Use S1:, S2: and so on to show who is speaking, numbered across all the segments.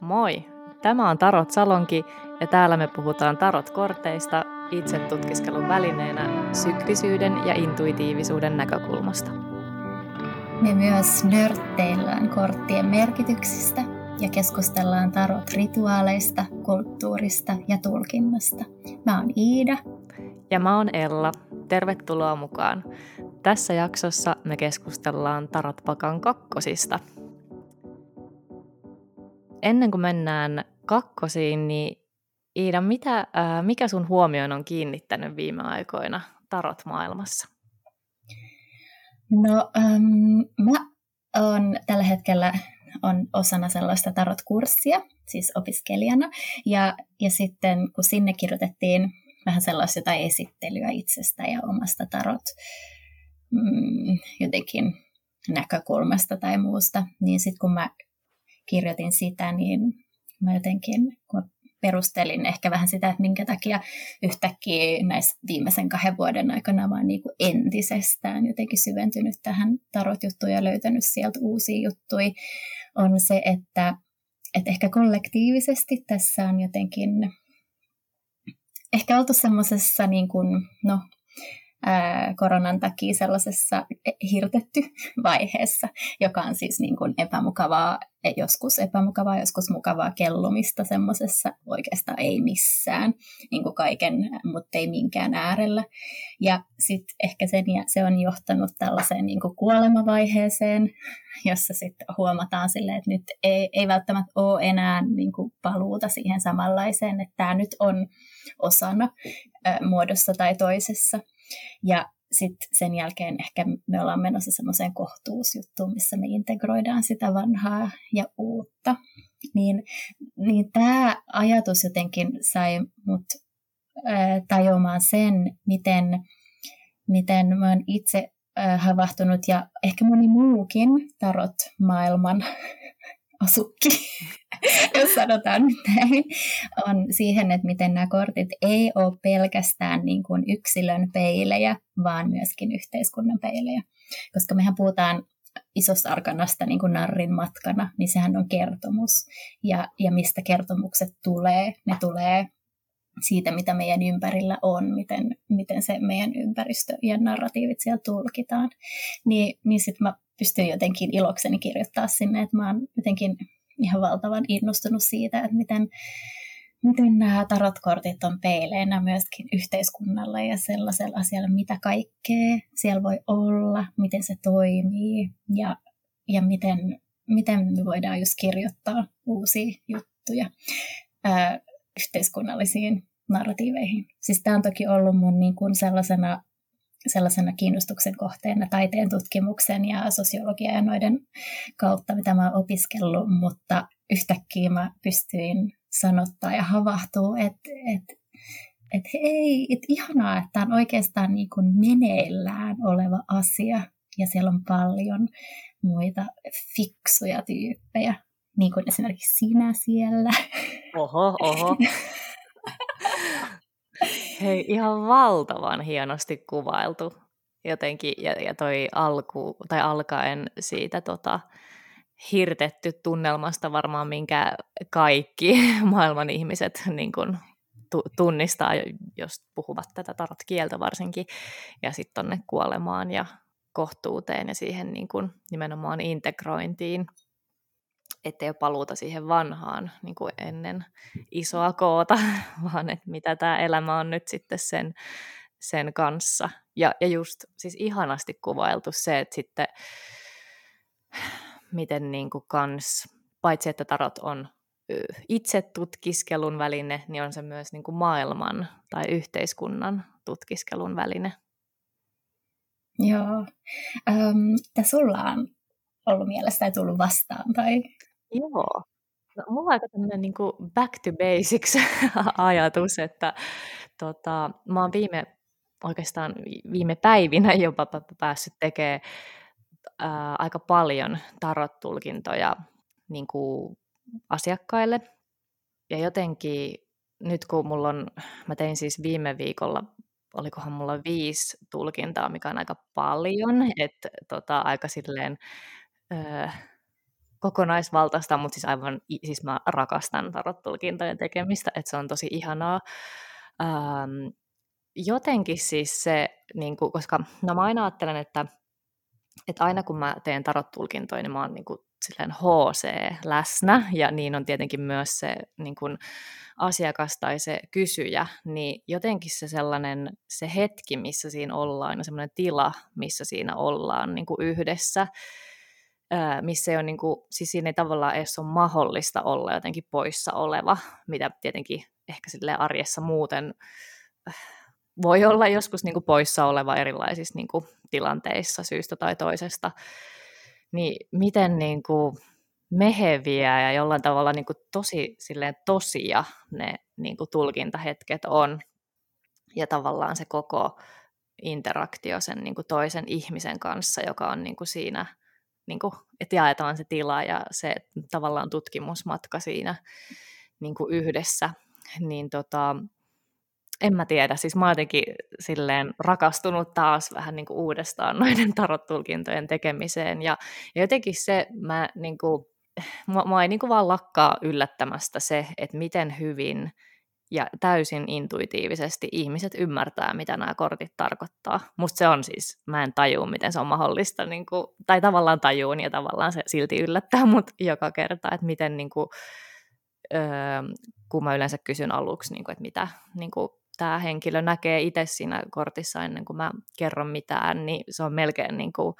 S1: Moi! Tämä on Tarot Salonki ja täällä me puhutaan tarot-korteista itse tutkiskelun välineenä syklisyyden ja intuitiivisuuden näkökulmasta.
S2: Me myös nörtteillään korttien merkityksistä ja keskustellaan tarot-rituaaleista, kulttuurista ja tulkinnasta. Mä oon Iida.
S1: Ja mä oon Ella. Tervetuloa mukaan. Tässä jaksossa me keskustellaan Tarotpakan kakkosista – Ennen kuin mennään kakkosiin, niin Iida, mitä, äh, mikä sun huomioon on kiinnittänyt viime aikoina tarot-maailmassa?
S2: No, ähm, mä oon tällä hetkellä on osana sellaista tarot-kurssia, siis opiskelijana. Ja, ja sitten kun sinne kirjoitettiin vähän sellaista jotain esittelyä itsestä ja omasta tarot mm, jotenkin näkökulmasta tai muusta, niin sitten kun mä kirjoitin sitä, niin mä jotenkin, kun perustelin ehkä vähän sitä, että minkä takia yhtäkkiä näissä viimeisen kahden vuoden aikana mä oon niin kuin entisestään jotenkin syventynyt tähän tarot-juttuun ja löytänyt sieltä uusia juttuja, on se, että, että ehkä kollektiivisesti tässä on jotenkin ehkä oltu semmoisessa niin kuin, no, koronan takia sellaisessa hirtetty vaiheessa, joka on siis niin kuin epämukavaa, joskus epämukavaa, joskus mukavaa kellumista semmoisessa oikeastaan ei missään, niin kuin kaiken, mutta ei minkään äärellä. Ja sitten ehkä sen, se on johtanut tällaiseen niin kuin kuolemavaiheeseen, jossa sitten huomataan sille, että nyt ei, ei välttämättä ole enää niin kuin paluuta siihen samanlaiseen, että tämä nyt on osana muodossa tai toisessa. Ja sitten sen jälkeen ehkä me ollaan menossa semmoiseen kohtuusjuttuun, missä me integroidaan sitä vanhaa ja uutta. Niin, niin tämä ajatus jotenkin sai mut äh, tajuamaan sen, miten, miten mä oon itse äh, havahtunut ja ehkä moni muukin tarot maailman asukki, jos sanotaan näin, on siihen, että miten nämä kortit ei ole pelkästään niin kuin yksilön peilejä, vaan myöskin yhteiskunnan peilejä. Koska mehän puhutaan isosta arkanasta niin kuin narrin matkana, niin sehän on kertomus. Ja, ja mistä kertomukset tulee? Ne tulee siitä, mitä meidän ympärillä on, miten, miten se meidän ympäristö ja narratiivit siellä tulkitaan. Niin, niin sitten mä pystyn jotenkin ilokseni kirjoittaa sinne, että mä oon jotenkin ihan valtavan innostunut siitä, että miten, miten nämä tarotkortit on peileenä myöskin yhteiskunnalla ja sellaisella asialla, mitä kaikkea siellä voi olla, miten se toimii ja, ja miten, miten me voidaan just kirjoittaa uusia juttuja ää, yhteiskunnallisiin narratiiveihin. Siis tämä on toki ollut mun niin kuin sellaisena sellaisena kiinnostuksen kohteena taiteen tutkimuksen ja sosiologia ja noiden kautta, mitä mä oon opiskellut, mutta yhtäkkiä mä pystyin sanottaa ja havahtuu, että et, et hei, et ihanaa, että on oikeastaan niin kuin meneillään oleva asia ja siellä on paljon muita fiksuja tyyppejä, niin kuin esimerkiksi sinä siellä.
S1: Oho, oho. Hei, ihan valtavan hienosti kuvailtu jotenkin, ja, ja toi alku, tai alkaen siitä tota, hirtetty tunnelmasta varmaan, minkä kaikki maailman ihmiset niin kun, tu, tunnistaa, jos puhuvat tätä tarot-kieltä varsinkin, ja sitten tonne kuolemaan ja kohtuuteen ja siihen niin kun, nimenomaan integrointiin ettei ole paluuta siihen vanhaan niin kuin ennen isoa koota, vaan että mitä tämä elämä on nyt sitten sen, sen kanssa. Ja, ja just siis ihanasti kuvailtu se, että sitten miten niin kuin kans, paitsi että tarot on itse tutkiskelun väline, niin on se myös niin kuin maailman tai yhteiskunnan tutkiskelun väline.
S2: Joo. Ähm, mitä sulla on ollut mielestä tullut vastaan? Tai
S1: Joo. No, mulla on aika tämmöinen niin back to basics ajatus, että tota, mä oon viime, oikeastaan viime päivinä jopa päässyt tekemään ää, aika paljon tarot-tulkintoja niin kuin asiakkaille. Ja jotenkin nyt kun mulla on, mä tein siis viime viikolla, olikohan mulla viisi tulkintaa, mikä on aika paljon, että tota, aika silleen, öö, kokonaisvaltaista, mutta siis aivan, siis mä rakastan tarottulkintojen tekemistä, että se on tosi ihanaa. Ähm, jotenkin siis se, niin kuin, koska no mä aina ajattelen, että, että aina kun mä teen tarottulkintoja, niin mä oon niin kuin, silleen HC läsnä, ja niin on tietenkin myös se niin kuin, asiakas tai se kysyjä, niin jotenkin se sellainen, se hetki, missä siinä ollaan, ja semmoinen tila, missä siinä ollaan niin kuin yhdessä, missä ei ole, niin kuin, siis siinä ei tavallaan edes ole mahdollista olla jotenkin poissa oleva, mitä tietenkin ehkä sille arjessa muuten äh, voi olla joskus niin kuin poissa oleva erilaisissa niin kuin tilanteissa syystä tai toisesta, niin miten niin kuin meheviä ja jollain tavalla niin kuin tosi silleen tosia ne niin kuin tulkintahetket on. Ja tavallaan se koko interaktio sen niin kuin toisen ihmisen kanssa, joka on niin kuin siinä, niin kuin, että jaetaan se tila ja se tavallaan tutkimusmatka siinä niin kuin yhdessä. Niin tota, en mä tiedä, siis mä jotenkin silleen rakastunut taas vähän niin kuin uudestaan noiden tarot-tulkintojen tekemiseen ja, ja jotenkin se, mä niin kuin, mua, mua ei niin kuin vaan lakkaa yllättämästä se, että miten hyvin ja täysin intuitiivisesti ihmiset ymmärtää, mitä nämä kortit tarkoittaa. Musta se on siis, mä en tajua, miten se on mahdollista, niin kuin, tai tavallaan tajuun ja tavallaan se silti yllättää mut joka kerta, että miten, niin kuin, öö, kun mä yleensä kysyn aluksi, niin kuin, että mitä niin kuin, tämä henkilö näkee itse siinä kortissa ennen kuin mä kerron mitään, niin se on melkein niin kuin,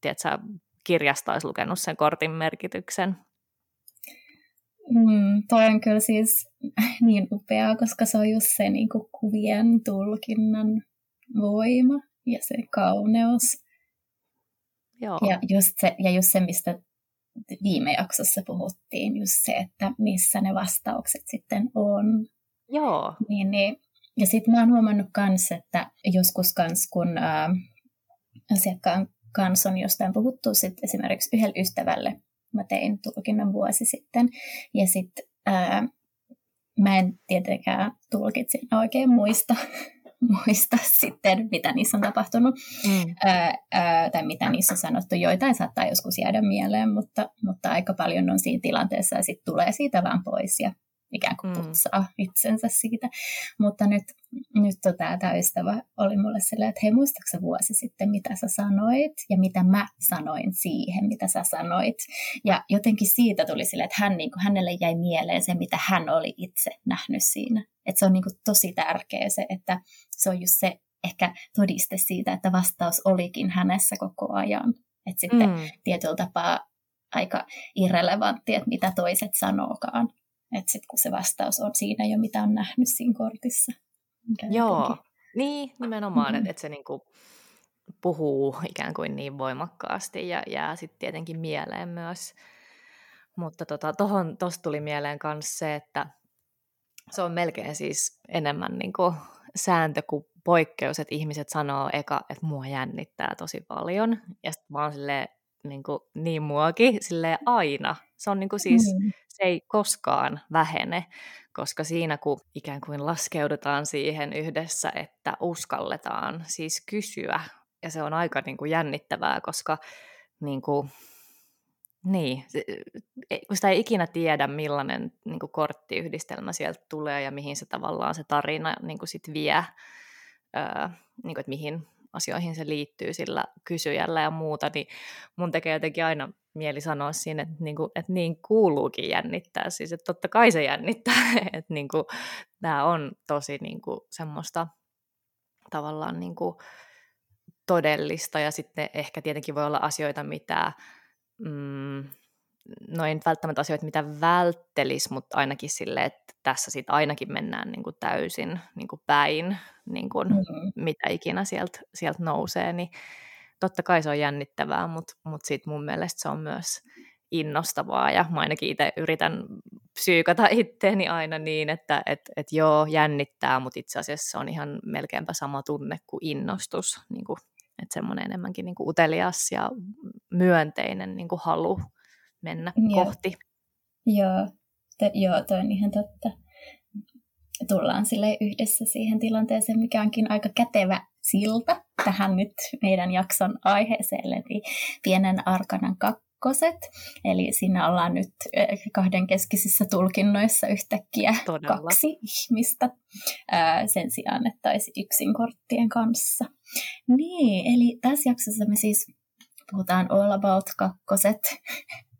S1: tiedätkö, kirjasta olisi lukenut sen kortin merkityksen.
S2: Mm, toi on kyllä siis niin upeaa, koska se on just se niin kuin kuvien tulkinnan voima ja se kauneus.
S1: Joo.
S2: Ja, just se, ja just se, mistä viime jaksossa puhuttiin, just se, että missä ne vastaukset sitten on.
S1: Joo.
S2: Niin, niin. Ja sitten mä oon huomannut myös, että joskus kans kun ää, asiakkaan kanssa on jostain puhuttu sit esimerkiksi yhdelle ystävälle. Mä tein tulkinnan vuosi sitten. Ja sitten mä en tietenkään tulkitsin oikein muista, muista sitten, mitä niissä on tapahtunut mm. ää, ää, tai mitä niissä on sanottu. Joitain saattaa joskus jäädä mieleen, mutta, mutta aika paljon on siinä tilanteessa ja sitten tulee siitä vaan pois ja ikään kuin mm. putsaa mm. itsensä siitä. Mutta nyt, nyt tota, tämä ystävä oli mulle silleen, että hei muistaaksä vuosi sitten, mitä sä sanoit ja mitä mä sanoin siihen, mitä sä sanoit. Ja jotenkin siitä tuli silleen, että hän, niin kuin, hänelle jäi mieleen se, mitä hän oli itse nähnyt siinä. Että se on niin kuin, tosi tärkeä se, että se on just se ehkä todiste siitä, että vastaus olikin hänessä koko ajan. Että sitten mm. tietyllä tapaa aika irrelevantti, että mitä toiset sanookaan. Että sitten kun se vastaus on siinä jo, mitä on nähnyt siinä kortissa.
S1: Joo, jotenkin... niin nimenomaan, mm-hmm. että et se niinku puhuu ikään kuin niin voimakkaasti ja jää sitten tietenkin mieleen myös. Mutta tota, tuosta tuli mieleen myös se, että se on melkein siis enemmän niinku sääntö kuin poikkeus, että ihmiset sanoo eka, että mua jännittää tosi paljon. Ja sitten mä oon silleen, niin, kuin, niin muakin sille aina. Se on niin kuin siis, mm. Se ei koskaan vähene, koska siinä kun ikään kuin laskeudutaan siihen yhdessä, että uskalletaan siis kysyä, ja se on aika niin kuin jännittävää, koska niin kuin, niin, e, kun sitä ei ikinä tiedä, millainen niin kuin korttiyhdistelmä sieltä tulee ja mihin se tavallaan se tarina niin kuin sit vie, niin kuin, että mihin asioihin se liittyy sillä kysyjällä ja muuta, niin mun tekee jotenkin aina mieli sanoa siinä, että niin, kuin, että niin kuuluukin jännittää. Siis että totta kai se jännittää, että niin kuin, tämä on tosi niin kuin, semmoista tavallaan niin kuin, todellista ja sitten ehkä tietenkin voi olla asioita, mitä mm, no ei nyt välttämättä asioita, mitä välttelisi, mutta ainakin sille, että tässä sitten ainakin mennään niin kuin täysin niin kuin päin, niin kuin mm-hmm. mitä ikinä sieltä sielt nousee, niin totta kai se on jännittävää, mutta, mutta sitten mun mielestä se on myös innostavaa ja mä ainakin itse yritän psyykata itteeni aina niin, että et, et joo, jännittää, mutta itse asiassa se on ihan melkeinpä sama tunne kuin innostus, niin kuin, että semmoinen enemmänkin niin kuin utelias ja myönteinen niin kuin halu mennä joo. kohti.
S2: Joo, te, joo, toi on ihan totta. Tullaan sille yhdessä siihen tilanteeseen, mikä onkin aika kätevä silta tähän nyt meidän jakson aiheeseen, eli pienen arkanan kakkoset. Eli siinä ollaan nyt kahdenkeskisissä tulkinnoissa yhtäkkiä Todella. kaksi ihmistä sen sijaan, että olisi yksin korttien kanssa. Niin, eli tässä jaksossa me siis puhutaan All About kakkoset.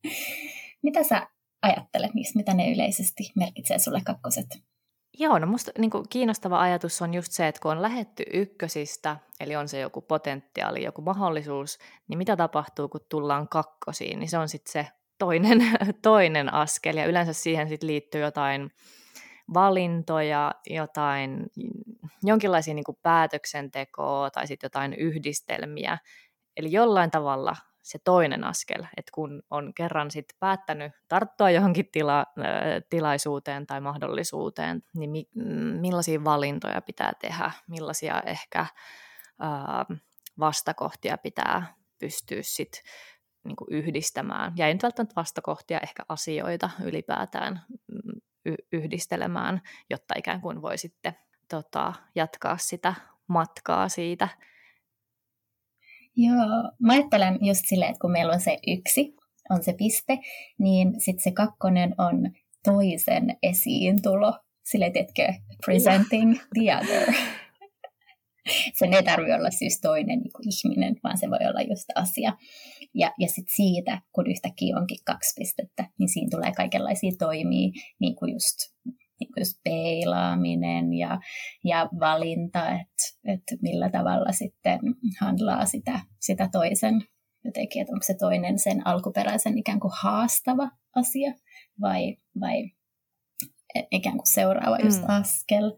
S2: Mitä sä ajattelet niistä, mitä ne yleisesti merkitsee sulle kakkoset?
S1: Joo, no musta niin kuin kiinnostava ajatus on just se, että kun on lähetty ykkösistä, eli on se joku potentiaali, joku mahdollisuus, niin mitä tapahtuu, kun tullaan kakkosiin, niin se on sitten se toinen, toinen askel, ja yleensä siihen sitten liittyy jotain valintoja, jotain, jonkinlaisia niin kuin päätöksentekoa tai sitten jotain yhdistelmiä. Eli jollain tavalla se toinen askel, että kun on kerran sit päättänyt tarttua johonkin tila, tilaisuuteen tai mahdollisuuteen, niin mi, millaisia valintoja pitää tehdä, millaisia ehkä ää, vastakohtia pitää pystyä sit niin yhdistämään. Ja ei nyt välttämättä vastakohtia, ehkä asioita ylipäätään mm, yhdistelemään, jotta ikään kuin voi sitten tota, jatkaa sitä matkaa siitä
S2: Joo, mä ajattelen just silleen, että kun meillä on se yksi, on se piste, niin sitten se kakkonen on toisen esiintulo. Sille teetkö, presenting the other. Sen ei tarvitse olla siis toinen niin kuin ihminen, vaan se voi olla just asia. Ja, ja sitten siitä, kun yhtäkkiä onkin kaksi pistettä, niin siinä tulee kaikenlaisia toimia, niin kuin just niin peilaaminen ja, ja valinta, että, että millä tavalla sitten handlaa sitä, sitä toisen jotenkin, että onko se toinen sen alkuperäisen ikään kuin haastava asia vai, vai ikään kuin seuraava just mm. askel.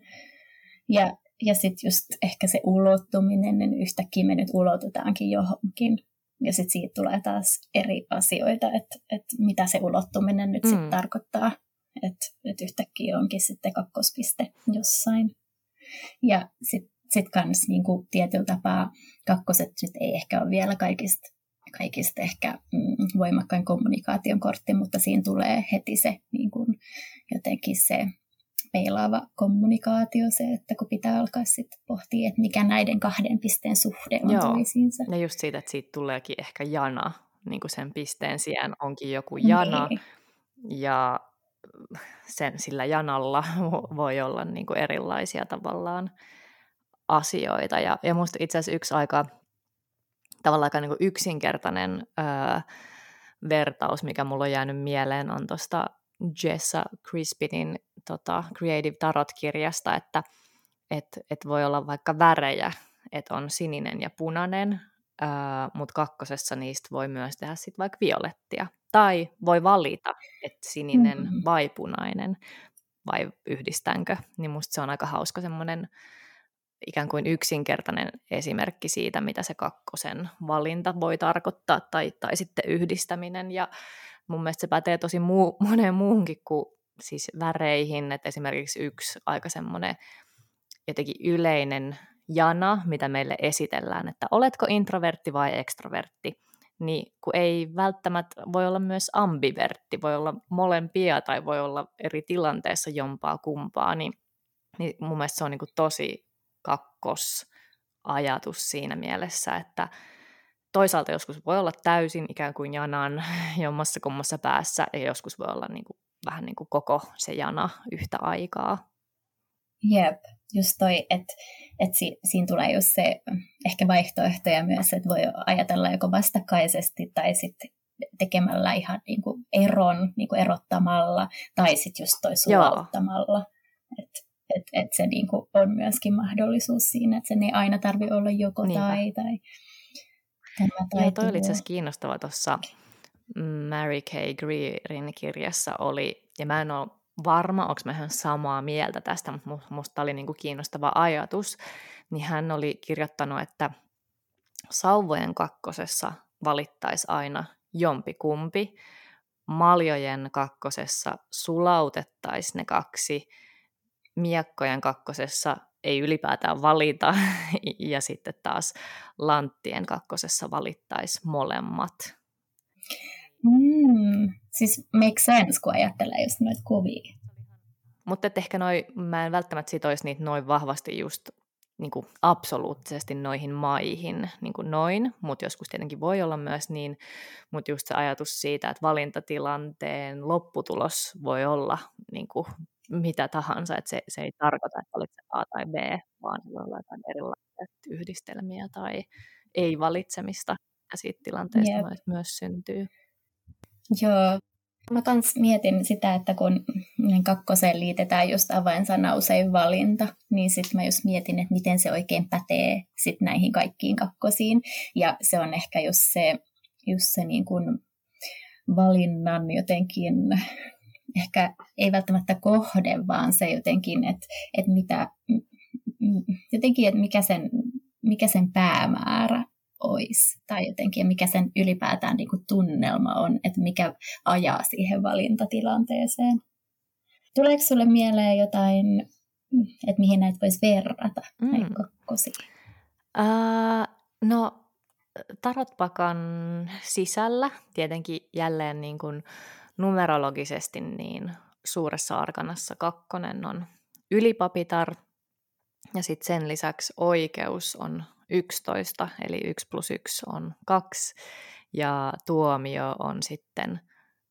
S2: Ja, ja sitten just ehkä se ulottuminen, niin yhtäkkiä me nyt ulotutaankin johonkin. Ja sitten siitä tulee taas eri asioita, että, että mitä se ulottuminen nyt mm. sitten tarkoittaa että et yhtäkkiä onkin sitten kakkospiste jossain. Ja sitten sit kans niin kuin tietyllä tapaa kakkoset nyt ei ehkä ole vielä kaikista, kaikista ehkä mm, voimakkain kommunikaation kortti, mutta siinä tulee heti se niin kuin jotenkin se peilaava kommunikaatio, se, että kun pitää alkaa sitten pohtia, että mikä näiden kahden pisteen suhde on Joo. toisiinsa.
S1: Ja just siitä, että siitä tuleekin ehkä jana, niin kuin sen pisteen sijaan onkin joku jana, niin. ja sen, sillä janalla voi olla niin kuin erilaisia tavallaan asioita. Ja, ja musta itse asiassa yksi aika tavallaan aika niin kuin yksinkertainen öö, vertaus, mikä mulla on jäänyt mieleen, on tuosta Jessa Crispinin tota, Creative Tarot-kirjasta, että et, et voi olla vaikka värejä, että on sininen ja punainen, öö, mutta kakkosessa niistä voi myös tehdä sitten vaikka violettia. Tai voi valita, että sininen mm-hmm. vai punainen, vai yhdistänkö. Niin musta se on aika hauska semmoinen ikään kuin yksinkertainen esimerkki siitä, mitä se kakkosen valinta voi tarkoittaa, tai, tai sitten yhdistäminen. Ja mun mielestä se pätee tosi muu, moneen muuhunkin kuin siis väreihin, että esimerkiksi yksi aika semmoinen jotenkin yleinen jana, mitä meille esitellään, että oletko introvertti vai ekstrovertti, niin kun ei välttämättä voi olla myös ambivertti, voi olla molempia tai voi olla eri tilanteessa jompaa kumpaa, niin, niin mun mielestä se on niin kuin tosi kakkos ajatus siinä mielessä, että toisaalta joskus voi olla täysin ikään kuin janan jommassa kummassa päässä ja joskus voi olla niin kuin, vähän niin kuin koko se jana yhtä aikaa.
S2: Jep, just toi, että et si, siinä tulee just se ehkä vaihtoehtoja myös, että voi ajatella joko vastakkaisesti tai sitten tekemällä ihan niin kuin eron, niin kuin erottamalla, tai sitten just toi sulauttamalla. Että et, et se niin kuin on myöskin mahdollisuus siinä, että sen ei aina tarvi olla joko Niinpä. tai. tai
S1: tämä tai Joo, toi oli itse asiassa kiinnostava tuossa Mary Kay Greerin kirjassa oli, ja mä en ole varma, onko mä ihan samaa mieltä tästä, mutta musta oli niinku kiinnostava ajatus, niin hän oli kirjoittanut, että sauvojen kakkosessa valittaisi aina jompi kumpi, maljojen kakkosessa sulautettaisiin ne kaksi, miekkojen kakkosessa ei ylipäätään valita, ja sitten taas lanttien kakkosessa valittaisi molemmat.
S2: Mm, siis make sense, kun ajattelee just noita kuvia.
S1: Mutta ehkä noi, mä en välttämättä sitoisi niitä noin vahvasti just niin kuin absoluuttisesti noihin maihin niin kuin noin, mutta joskus tietenkin voi olla myös niin, mutta just se ajatus siitä, että valintatilanteen lopputulos voi olla niin kuin mitä tahansa, että se, se ei tarkoita, että olit A tai B, vaan se voi olla jotain erilaisia yhdistelmiä tai ei-valitsemista, ja siitä tilanteesta yep. myös syntyy.
S2: Joo, Mä kans mietin sitä, että kun kakkoseen liitetään just avainsana usein valinta, niin sitten mä just mietin, että miten se oikein pätee sit näihin kaikkiin kakkosiin. Ja se on ehkä just se, just se niin kun valinnan jotenkin, ehkä ei välttämättä kohde, vaan se jotenkin, että, että mitä, jotenkin, että mikä sen, mikä sen päämäärä olisi, tai jotenkin, mikä sen ylipäätään niin kuin tunnelma on, että mikä ajaa siihen valintatilanteeseen. Tuleeko sulle mieleen jotain, että mihin näitä voisi verrata, mm. näitä
S1: Uh, no, tarotpakan sisällä tietenkin jälleen niin kuin numerologisesti niin suuressa arkanassa kakkonen on ylipapitar, ja sitten sen lisäksi oikeus on 11, eli 1 plus 1 on 2, ja tuomio on sitten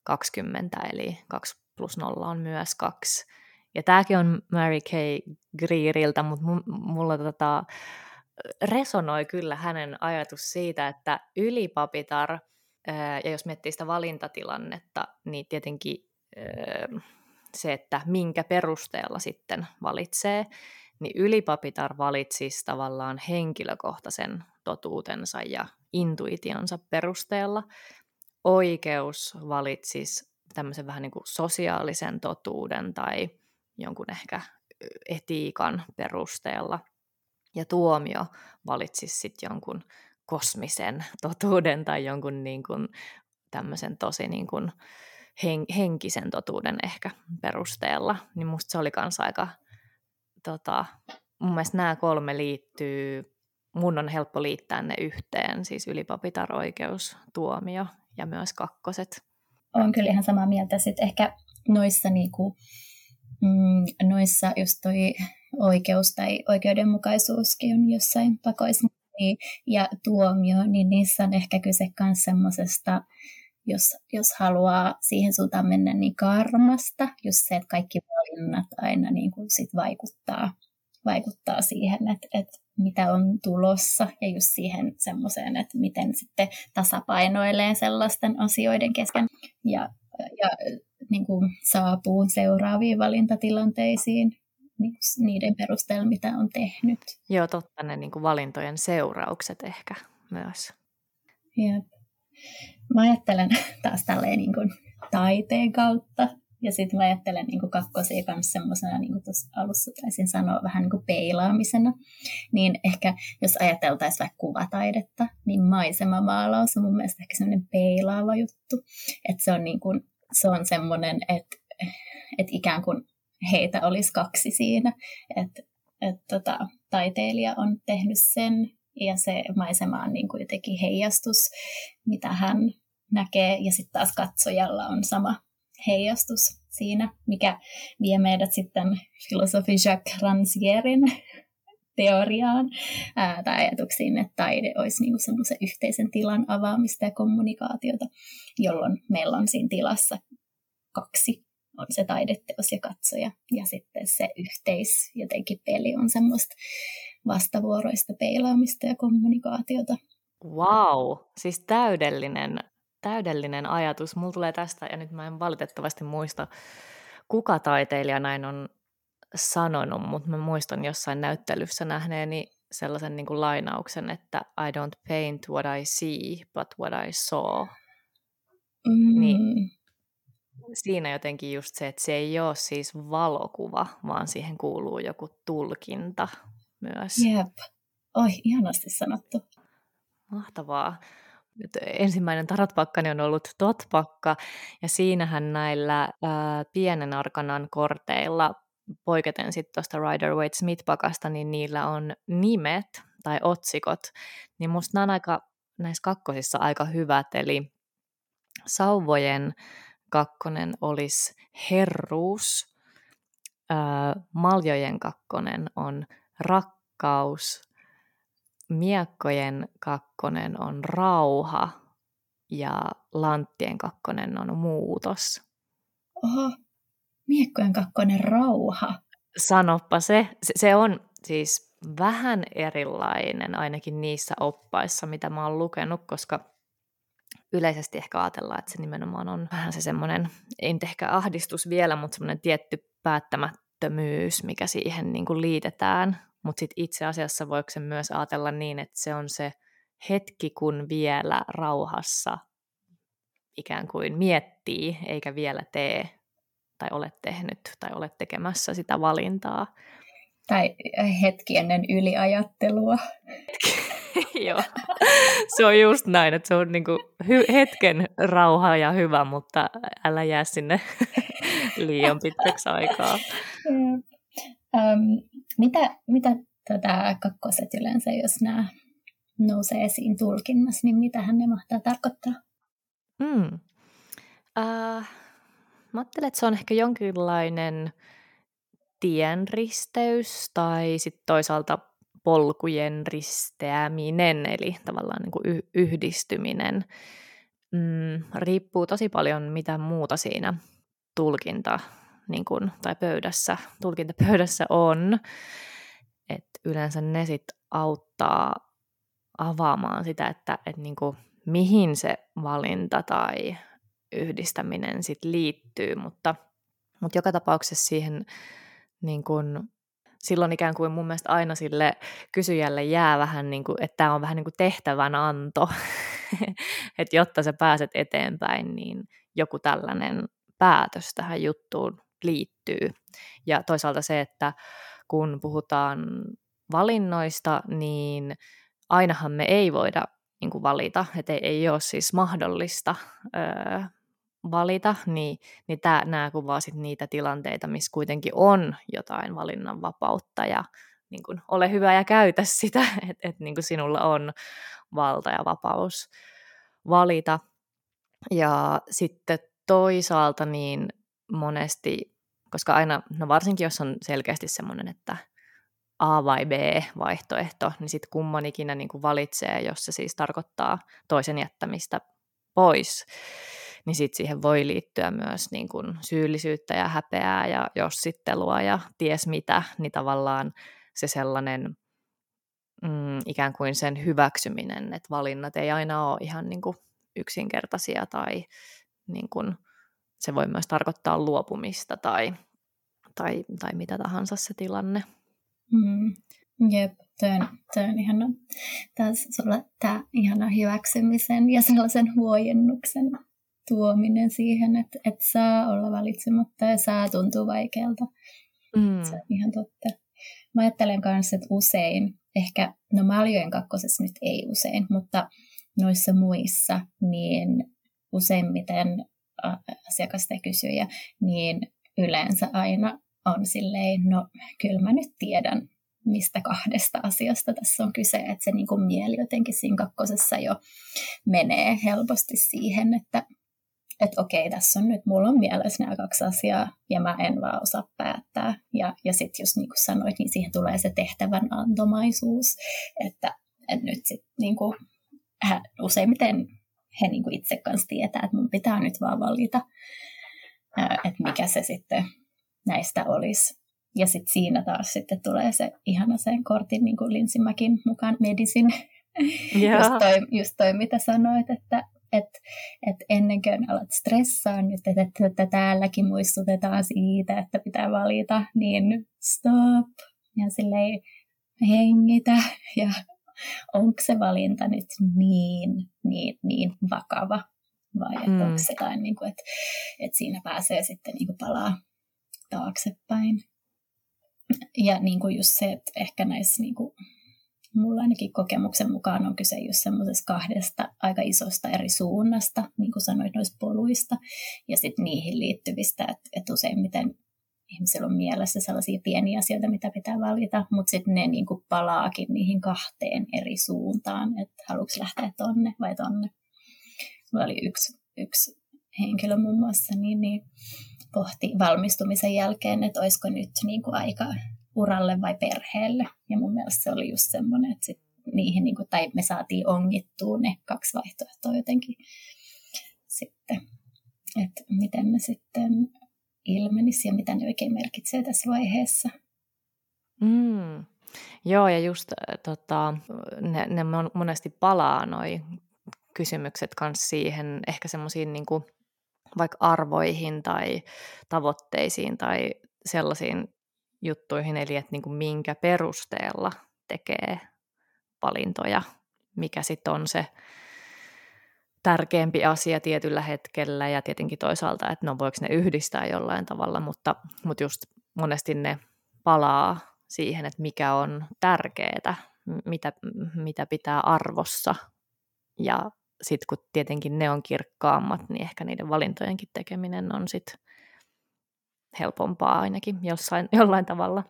S1: 20, eli 2 plus 0 on myös 2. Ja tämäkin on Mary Kay Greeriltä, mutta mulla tota, resonoi kyllä hänen ajatus siitä, että ylipapitar, ja jos miettii sitä valintatilannetta, niin tietenkin se, että minkä perusteella sitten valitsee, niin ylipapitar valitsisi tavallaan henkilökohtaisen totuutensa ja intuitionsa perusteella. Oikeus valitsisi tämmöisen vähän niin kuin sosiaalisen totuuden tai jonkun ehkä etiikan perusteella. Ja tuomio valitsisi sitten jonkun kosmisen totuuden tai jonkun niin kuin tämmöisen tosi niin kuin henkisen totuuden ehkä perusteella. Niin musta se oli kanssa aika tota, mun mielestä nämä kolme liittyy, mun on helppo liittää ne yhteen, siis ylipapitar, oikeus, tuomio ja myös kakkoset.
S2: Olen kyllä ihan samaa mieltä. Sitten ehkä noissa, niinku, mm, noissa just toi oikeus tai oikeudenmukaisuuskin on jossain pakoissa niin, ja tuomio, niin niissä on ehkä kyse myös semmoisesta, jos, jos haluaa siihen suuntaan mennä, niin karmasta, just se, että kaikki valinnat aina niin kuin sit vaikuttaa, vaikuttaa siihen, että, että mitä on tulossa ja just siihen semmoiseen, että miten sitten tasapainoilee sellaisten asioiden kesken ja, ja niin kuin saapuu seuraaviin valintatilanteisiin niin niiden perusteella, mitä on tehnyt.
S1: Joo, totta, ne niin kuin valintojen seuraukset ehkä myös.
S2: Jep. Mä ajattelen taas tälleen niin kuin taiteen kautta ja sitten mä ajattelen niin kakkosia kanssa semmoisena, niin kuin tuossa alussa taisin sanoa, vähän niin kuin peilaamisena. Niin ehkä jos ajateltaisiin vaikka kuvataidetta, niin maisemamaalaus on mun mielestä ehkä semmoinen peilaava juttu. Että se on, niin kuin, se on semmoinen, että, että ikään kuin heitä olisi kaksi siinä. Että, että tota, taiteilija on tehnyt sen ja se maisema on niin kuin jotenkin heijastus, mitä hän näkee, ja sitten taas katsojalla on sama heijastus siinä, mikä vie meidät sitten filosofi Jacques Ransierin teoriaan ää, tai ajatuksiin, että taide olisi niinku semmoisen yhteisen tilan avaamista ja kommunikaatiota, jolloin meillä on siinä tilassa kaksi on se taideteos ja katsoja. Ja sitten se yhteis jotenkin peli on semmoista vastavuoroista peilaamista ja kommunikaatiota.
S1: Wow, siis täydellinen täydellinen ajatus. Mulla tulee tästä, ja nyt mä en valitettavasti muista, kuka taiteilija näin on sanonut, mutta mä muistan jossain näyttelyssä nähneeni sellaisen niin kuin lainauksen, että I don't paint what I see, but what I saw. Mm. Niin siinä jotenkin just se, että se ei ole siis valokuva, vaan siihen kuuluu joku tulkinta myös.
S2: Jep. Oi, ihanasti sanottu.
S1: Mahtavaa. Nyt ensimmäinen tarotpakkani on ollut totpakka, ja siinähän näillä ää, pienen arkanan korteilla, poiketen sitten tuosta Rider Waite Smith-pakasta, niin niillä on nimet tai otsikot, niin musta nämä on aika, näissä kakkosissa aika hyvät, eli sauvojen kakkonen olisi herruus, ää, maljojen kakkonen on rakkaus. Miekkojen kakkonen on rauha ja lanttien kakkonen on muutos.
S2: Oho, miekkojen kakkonen rauha.
S1: Sanoppa se. Se on siis vähän erilainen ainakin niissä oppaissa, mitä mä oon lukenut, koska yleisesti ehkä ajatellaan, että se nimenomaan on vähän se semmoinen, ei nyt ehkä ahdistus vielä, mutta semmoinen tietty päättämättömyys, mikä siihen niin kuin liitetään. Mutta sitten itse asiassa voiko se myös ajatella niin, että se on se hetki, kun vielä rauhassa ikään kuin miettii, eikä vielä tee tai ole tehnyt tai ole tekemässä sitä valintaa.
S2: Tai hetki ennen yliajattelua.
S1: Joo, se on just näin, että se on niinku hy- hetken rauha ja hyvä, mutta älä jää sinne liian pitkäksi aikaa.
S2: Um, mitä mitä tota, kakkoset yleensä, jos nämä nousee esiin tulkinnassa, niin mitä ne mahtaa tarkoittaa?
S1: Mm. Uh, mä ajattelen, että se on ehkä jonkinlainen tienristeys tai sitten toisaalta polkujen risteäminen, eli tavallaan niin kuin yhdistyminen. Mm, riippuu tosi paljon mitä muuta siinä tulkinta niin kuin, tai pöydässä, tulkintapöydässä on. Et yleensä ne sit auttaa avaamaan sitä, että et niin kuin, mihin se valinta tai yhdistäminen sit liittyy, mutta, mutta joka tapauksessa siihen niin kuin, silloin ikään kuin mun mielestä aina sille kysyjälle jää vähän niin kuin, että tämä on vähän niin kuin tehtävän anto, että jotta sä pääset eteenpäin, niin joku tällainen päätös tähän juttuun liittyy. Ja toisaalta se, että kun puhutaan valinnoista, niin ainahan me ei voida niin kuin valita, että ei, ei ole siis mahdollista öö, valita, niin, niin tää, nämä kuvaa sit niitä tilanteita, missä kuitenkin on jotain valinnanvapautta ja niin kun, ole hyvä ja käytä sitä, että et, niin sinulla on valta ja vapaus valita. Ja sitten toisaalta niin monesti, koska aina, no varsinkin jos on selkeästi semmoinen, että A vai B vaihtoehto, niin sitten kumman ikinä niin valitsee, jos se siis tarkoittaa toisen jättämistä pois, niin sitten siihen voi liittyä myös niin kuin syyllisyyttä ja häpeää ja jossittelua ja ties mitä, niin tavallaan se sellainen mm, ikään kuin sen hyväksyminen, että valinnat ei aina ole ihan niin kuin yksinkertaisia tai niin kuin, se voi myös tarkoittaa luopumista tai, tai, tai mitä tahansa se tilanne.
S2: Mm. Jep, tämä on, ihana. Taas sulla tämä ihana hyväksymisen ja sellaisen huojennuksen tuominen siihen, että, että saa olla valitsematta ja saa tuntua vaikealta. Mm. Se on ihan totta. Mä ajattelen kanssa, että usein, ehkä, no maljojen kakkosessa nyt ei usein, mutta noissa muissa, niin useimmiten asiakas tai kysyjä, niin yleensä aina on silleen, no kyllä mä nyt tiedän, mistä kahdesta asiasta tässä on kyse, että se niin kuin mieli jotenkin siinä kakkosessa jo menee helposti siihen, että että okei, tässä on nyt, mulla on mielessä nämä kaksi asiaa ja mä en vaan osaa päättää. Ja, ja sitten just niin kuin sanoit, niin siihen tulee se tehtävän antomaisuus, että, että nyt sitten niin kuin, useimmiten he niin kuin itse kanssa tietää, että mun pitää nyt vaan valita, että mikä se sitten näistä olisi. Ja sitten siinä taas sitten tulee se ihana sen kortin, niin kuin Linsimäkin mukaan medisin. Yeah. Just, toi, just toi, mitä sanoit, että että et ennen kuin alat stressaa nyt, että, että, että täälläkin muistutetaan siitä, että pitää valita, niin stop ja silleen hengitä ja onko se valinta nyt niin, niin, niin vakava vai että mm. onko se jotain, niin kuin, että, että siinä pääsee sitten niin kuin palaa taaksepäin. Ja niin kuin just se, että ehkä näissä niin kuin mulla ainakin kokemuksen mukaan on kyse just semmoisesta kahdesta aika isosta eri suunnasta, niin kuin sanoit noista poluista, ja sitten niihin liittyvistä, että, että useimmiten ihmisillä on mielessä sellaisia pieniä asioita, mitä pitää valita, mutta sitten ne niin palaakin niihin kahteen eri suuntaan, että haluatko lähteä tonne vai tonne. Mulla oli yksi, yksi henkilö muun muassa, niin, niin pohti valmistumisen jälkeen, että olisiko nyt niin kuin aika uralle vai perheelle. Ja mun mielestä se oli just semmoinen, että sit niihin, niin kuin, tai me saatiin ongittua ne kaksi vaihtoehtoa jotenkin sitten, että miten ne sitten ilmenisi ja mitä ne oikein merkitsee tässä vaiheessa.
S1: Mm. Joo, ja just tota, ne, ne monesti palaa noi kysymykset kanssa siihen, ehkä semmoisiin niin vaikka arvoihin tai tavoitteisiin tai sellaisiin juttuihin, eli että niin kuin minkä perusteella tekee valintoja, mikä sitten on se tärkeämpi asia tietyllä hetkellä ja tietenkin toisaalta, että no voiko ne yhdistää jollain tavalla, mutta, mutta just monesti ne palaa siihen, että mikä on tärkeää, mitä, mitä pitää arvossa ja sitten kun tietenkin ne on kirkkaammat, niin ehkä niiden valintojenkin tekeminen on sitten helpompaa ainakin jossain, jollain tavalla.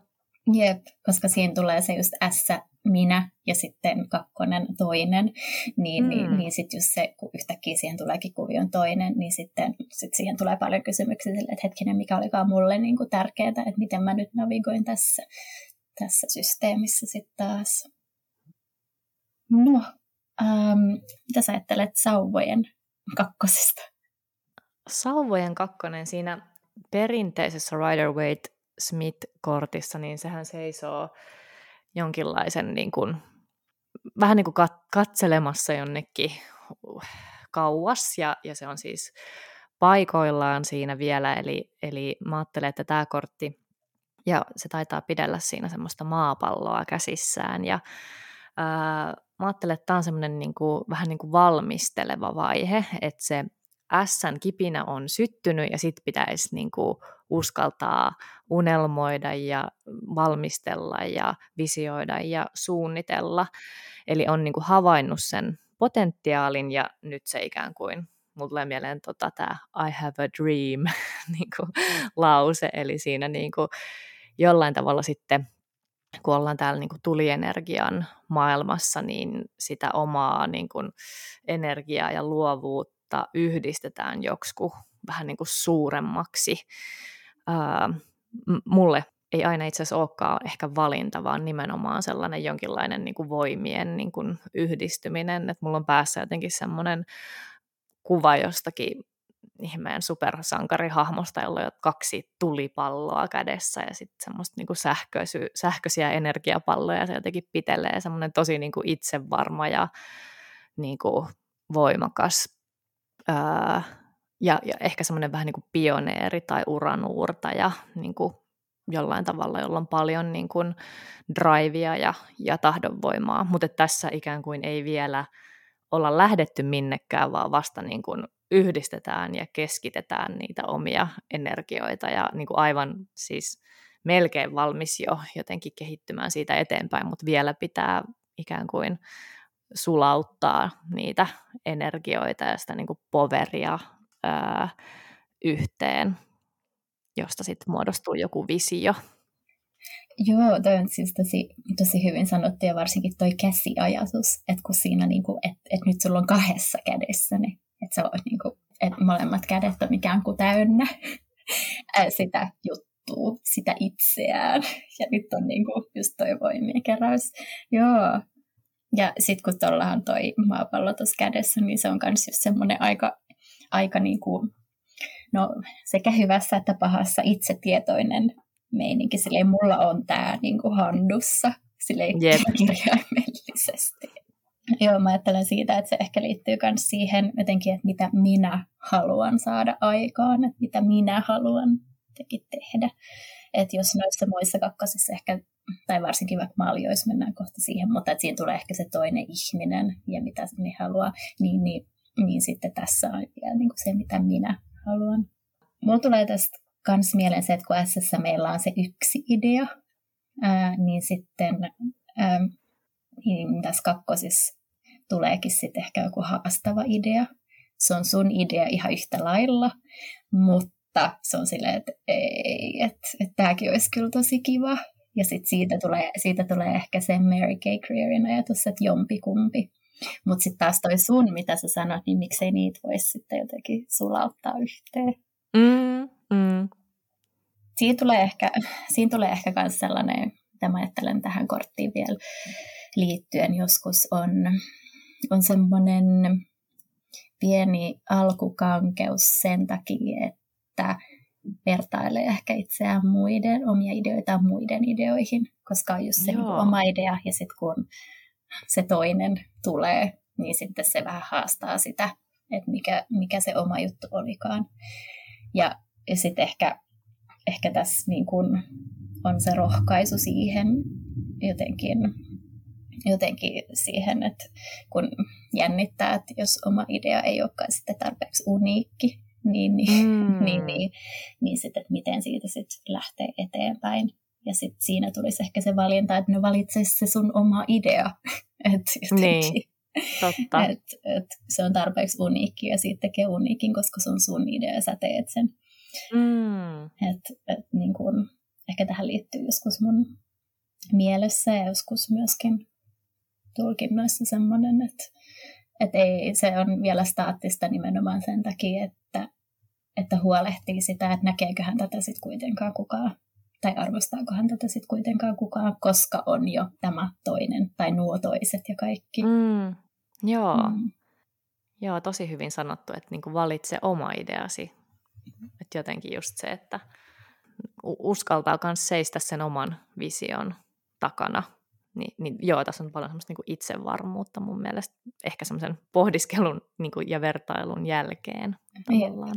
S2: Jep, koska siinä tulee se just S, minä ja sitten kakkonen toinen, niin, mm. niin, niin sitten just se, kun yhtäkkiä siihen tuleekin kuvion toinen, niin sitten sit siihen tulee paljon kysymyksiä että hetkinen, mikä olikaan mulle niin kuin tärkeää, että miten mä nyt navigoin tässä, tässä systeemissä sitten taas. No, ähm, mitä sä ajattelet sauvojen kakkosista?
S1: Sauvojen kakkonen siinä perinteisessä Rider-Waite-Smith-kortissa, niin sehän seisoo jonkinlaisen niin kuin, vähän niin kuin katselemassa jonnekin kauas, ja, ja se on siis paikoillaan siinä vielä, eli, eli mä ajattelen, että tämä kortti, ja se taitaa pidellä siinä semmoista maapalloa käsissään, ja ää, mä ajattelen, että tämä on semmoinen niin kuin, vähän niin kuin valmisteleva vaihe, että se Sn kipinä on syttynyt ja sitten pitäisi niin kuin uskaltaa unelmoida ja valmistella ja visioida ja suunnitella. Eli on niin kuin havainnut sen potentiaalin ja nyt se ikään kuin, mulla tulee mieleen tota, tämä I have a dream niin kuin lause, eli siinä niin kuin jollain tavalla sitten kun ollaan täällä niin kuin tulienergian maailmassa, niin sitä omaa niin kuin energiaa ja luovuutta kautta yhdistetään joksku vähän niin kuin suuremmaksi. Ää, mulle ei aina itse asiassa olekaan ehkä valinta, vaan nimenomaan sellainen jonkinlainen niin kuin voimien niin kuin yhdistyminen, että mulla on päässä jotenkin semmoinen kuva jostakin ihmeen supersankarihahmosta, jolla on kaksi tulipalloa kädessä ja sitten semmoista niin kuin sähköisy, sähköisiä energiapalloja, se jotenkin pitelee semmoinen tosi niin kuin itsevarma ja niin kuin voimakas Ää, ja, ja ehkä semmoinen vähän niin kuin pioneeri tai uranuurtaja niin kuin jollain tavalla, jolla on paljon niin kuin drivea ja, ja tahdonvoimaa, mutta tässä ikään kuin ei vielä olla lähdetty minnekään, vaan vasta niin kuin yhdistetään ja keskitetään niitä omia energioita ja niin kuin aivan siis melkein valmis jo jotenkin kehittymään siitä eteenpäin, mutta vielä pitää ikään kuin sulauttaa niitä energioita ja sitä niin kuin poveria ää, yhteen, josta sitten muodostuu joku visio.
S2: Joo, toi on siis tosi, tosi hyvin sanottu ja varsinkin toi käsiajatus, että kun siinä niinku, että et nyt sulla on kahdessa kädessä, niin että sä voit niinku, että molemmat kädet on ikään kuin täynnä sitä juttua, sitä itseään. Ja nyt on niinku just toi voimien keräys. Joo, ja sitten kun tuolla on toi maapallo tuossa kädessä, niin se on myös just semmoinen aika, aika niin kuin, no sekä hyvässä että pahassa itsetietoinen meininki. Silleen mulla on tämä niin handussa silleen yep. kirjaimellisesti. Joo, mä ajattelen siitä, että se ehkä liittyy myös siihen jotenkin, että mitä minä haluan saada aikaan, että mitä minä haluan tehdä. Että jos noissa muissa kakkosissa ehkä tai varsinkin vaikka maljoissa mennään kohta siihen, mutta että siinä tulee ehkä se toinen ihminen ja mitä ne haluaa, niin, niin, niin sitten tässä on vielä niin kuin se, mitä minä haluan. Mulla tulee tästä kans mieleen se, että kun SS meillä on se yksi idea, ää, niin sitten ää, niin tässä kakkosissa tuleekin sitten ehkä joku haastava idea. Se on sun idea ihan yhtä lailla, mutta se on silleen, että ei, että, että tämäkin olisi kyllä tosi kiva. Ja sitten siitä tulee, siitä tulee ehkä se Mary Kay Creerin ajatus, että jompikumpi. Mutta sitten taas toi sun, mitä sä sanot, niin miksei niitä voisi sitten jotenkin sulauttaa yhteen.
S1: Mm, mm.
S2: siinä tulee ehkä, siinä tulee ehkä myös sellainen, mitä mä ajattelen tähän korttiin vielä liittyen joskus, on, on semmoinen pieni alkukankeus sen takia, että vertailee ehkä itseään muiden, omia ideoitaan muiden ideoihin, koska on just se niin oma idea, ja sitten kun se toinen tulee, niin sitten se vähän haastaa sitä, että mikä, mikä se oma juttu olikaan. Ja, ja sitten ehkä, ehkä tässä niin kun on se rohkaisu siihen jotenkin, jotenkin siihen, että kun jännittää, että jos oma idea ei olekaan sitten tarpeeksi uniikki, niin, niin, mm. niin, niin, niin sitten, että miten siitä sitten lähtee eteenpäin. Ja sitten siinä tulisi ehkä se valinta, että ne valitse se sun oma idea. et
S1: niin, totta.
S2: Et, et se on tarpeeksi uniikki ja siitä tekee uniikin, koska se on sun idea ja sä teet sen. Mm. Et, et niin kun, ehkä tähän liittyy joskus mun mielessä ja joskus myöskin tulkinnoissa semmoinen, että et ei, se on vielä staattista nimenomaan sen takia, että, että huolehtii sitä, että näkeeköhän tätä sitten kuitenkaan kukaan tai arvostaakohan tätä sitten kuitenkaan kukaan, koska on jo tämä toinen tai nuo toiset ja kaikki.
S1: Mm, joo. Mm. joo, tosi hyvin sanottu, että niinku valitse oma ideasi. Että jotenkin just se, että uskaltaa myös seistä sen oman vision takana. Niin, niin joo, tässä on paljon semmoista niinku itsevarmuutta mun mielestä, ehkä semmoisen pohdiskelun niinku, ja vertailun jälkeen tavallaan.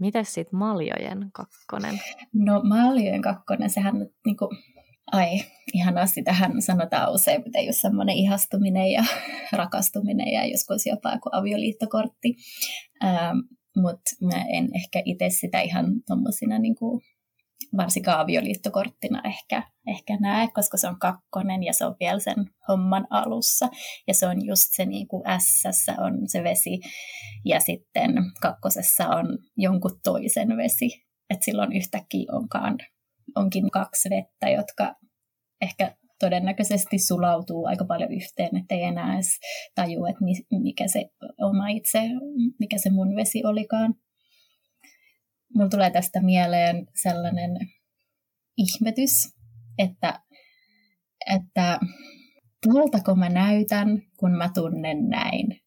S1: Mites sitten Maljojen kakkonen?
S2: No Maljojen kakkonen, sehän niin kuin, ai ihanaa, sitähän sanotaan useimmiten just semmoinen ihastuminen ja rakastuminen ja joskus jopa joku avioliittokortti. Ähm, Mutta mä en ehkä itse sitä ihan tuommoisina niin varsinkaan avioliittokorttina ehkä, ehkä näe, koska se on kakkonen ja se on vielä sen homman alussa. Ja se on just se niin kuin S on se vesi ja sitten kakkosessa on jonkun toisen vesi. Että silloin yhtäkkiä onkaan, onkin kaksi vettä, jotka ehkä todennäköisesti sulautuu aika paljon yhteen, ettei enää edes tajua, että mikä se oma itse, mikä se mun vesi olikaan mulla tulee tästä mieleen sellainen ihmetys, että, että tuoltako mä näytän, kun mä tunnen näin.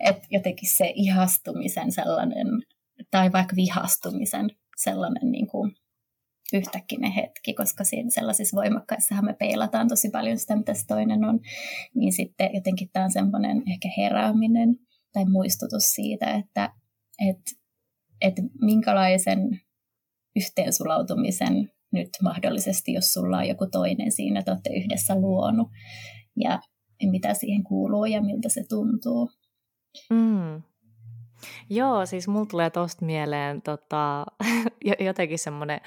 S2: Että jotenkin se ihastumisen sellainen, tai vaikka vihastumisen sellainen niin kuin yhtäkkinen hetki, koska siinä sellaisissa voimakkaissahan me peilataan tosi paljon sitä, mitä se toinen on, niin sitten jotenkin tämä on semmoinen ehkä herääminen tai muistutus siitä, että, että että minkälaisen yhteensulautumisen nyt mahdollisesti, jos sulla on joku toinen siinä, että olette yhdessä luonut ja mitä siihen kuuluu ja miltä se tuntuu.
S1: Mm. Joo, siis mulla tulee tosta mieleen tota, jotenkin semmoinen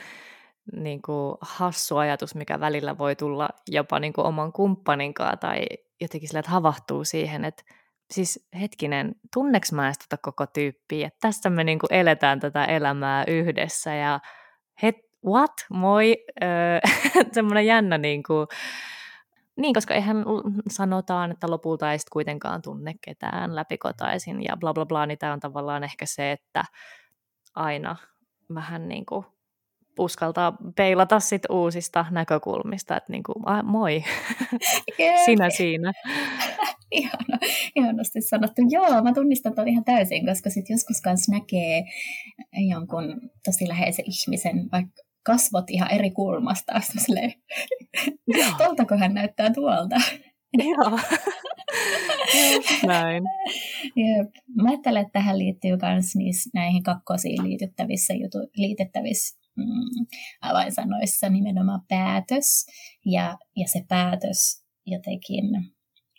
S1: niin hassu ajatus, mikä välillä voi tulla jopa niin kuin oman kumppaninkaan tai jotenkin sillä, että havahtuu siihen, että siis hetkinen, tunneks mä edes tätä koko tyyppiä, että tässä me niinku eletään tätä elämää yhdessä ja het, what, moi, semmoinen jännä niinku, niin, koska eihän sanotaan, että lopulta ei kuitenkaan tunne ketään läpikotaisin ja bla bla bla, niin tämä on tavallaan ehkä se, että aina vähän niin kuin uskaltaa peilata sit uusista näkökulmista, että niin kuin, ah, moi, sinä siinä.
S2: Ihana, ihanasti sanottu. Joo, mä tunnistan tuon ihan täysin, koska sitten joskus kanssa näkee jonkun tosi läheisen ihmisen, vaikka kasvot ihan eri kulmasta. Silleen, tuoltako hän näyttää tuolta?
S1: Joo. näin.
S2: Jep. Mä ajattelen, että tähän liittyy myös näihin kakkosiin liitettävissä, jutu, liitettävissä mm, avainsanoissa nimenomaan päätös. Ja, ja se päätös jotenkin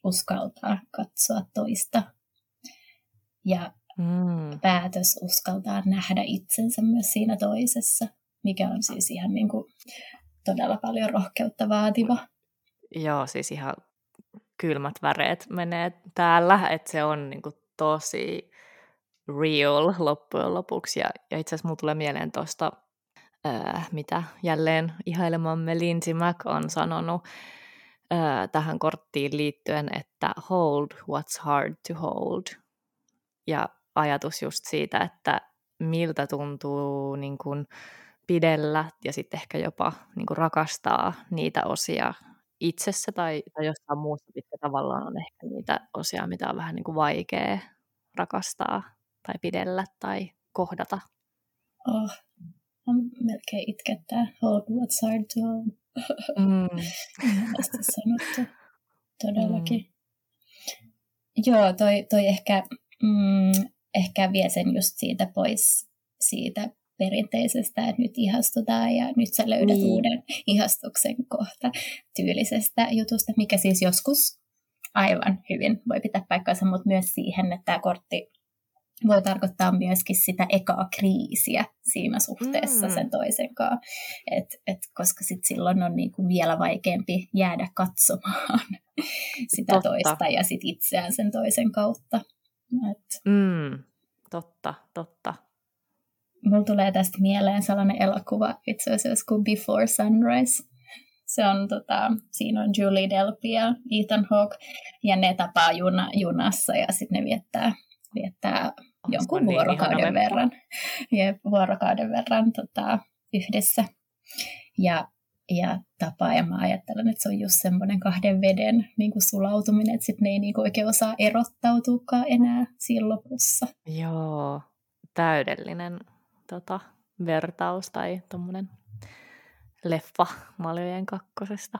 S2: uskaltaa katsoa toista. Ja mm. päätös uskaltaa nähdä itsensä myös siinä toisessa, mikä on siis ihan niin kuin todella paljon rohkeutta vaativa.
S1: Joo, siis ihan kylmät väreet menee täällä, että se on niin kuin tosi real loppujen lopuksi. Ja, ja itse asiassa mulla tulee mieleen tuosta, mitä jälleen ihailemamme Lindsay Mac on sanonut, tähän korttiin liittyen, että hold what's hard to hold. Ja ajatus just siitä, että miltä tuntuu niin kuin pidellä ja sitten ehkä jopa niin kuin rakastaa niitä osia itsessä tai, tai jostain muusta, mitkä tavallaan on ehkä niitä osia, mitä on vähän niin kuin vaikea rakastaa tai pidellä tai kohdata.
S2: Oh, melkein itkettää. Hold what's hard to hold. Mm. sanottu. Todellakin. Mm. Joo, toi, toi ehkä, mm, ehkä vie sen just siitä pois siitä perinteisestä, että nyt ihastutaan ja nyt sä löydät niin. uuden ihastuksen kohta tyylisestä jutusta, mikä siis joskus aivan hyvin voi pitää paikkansa, mutta myös siihen, että tämä kortti voi tarkoittaa myöskin sitä ekaa kriisiä siinä suhteessa mm. sen toisen kanssa, et, et, koska sit silloin on niinku vielä vaikeampi jäädä katsomaan sitä totta. toista ja sit itseään sen toisen kautta. Et.
S1: Mm. Totta, totta.
S2: Mulla tulee tästä mieleen sellainen elokuva itse asiassa kuin Before Sunrise. Se on, tota, siinä on Julie Delpy ja Ethan Hawke, ja ne tapaa juna, junassa, ja sitten ne viettää, viettää jonkun niin vuorokauden verran, ja vuorokauden verran tota, yhdessä. Ja, ja tapaa, ja mä ajattelen, että se on just semmoinen kahden veden niin kuin sulautuminen, että sitten ne ei niin kuin oikein osaa erottautuukaan enää siinä lopussa.
S1: Joo, täydellinen tota, vertaus tai tuommoinen leffa Maljojen kakkosesta.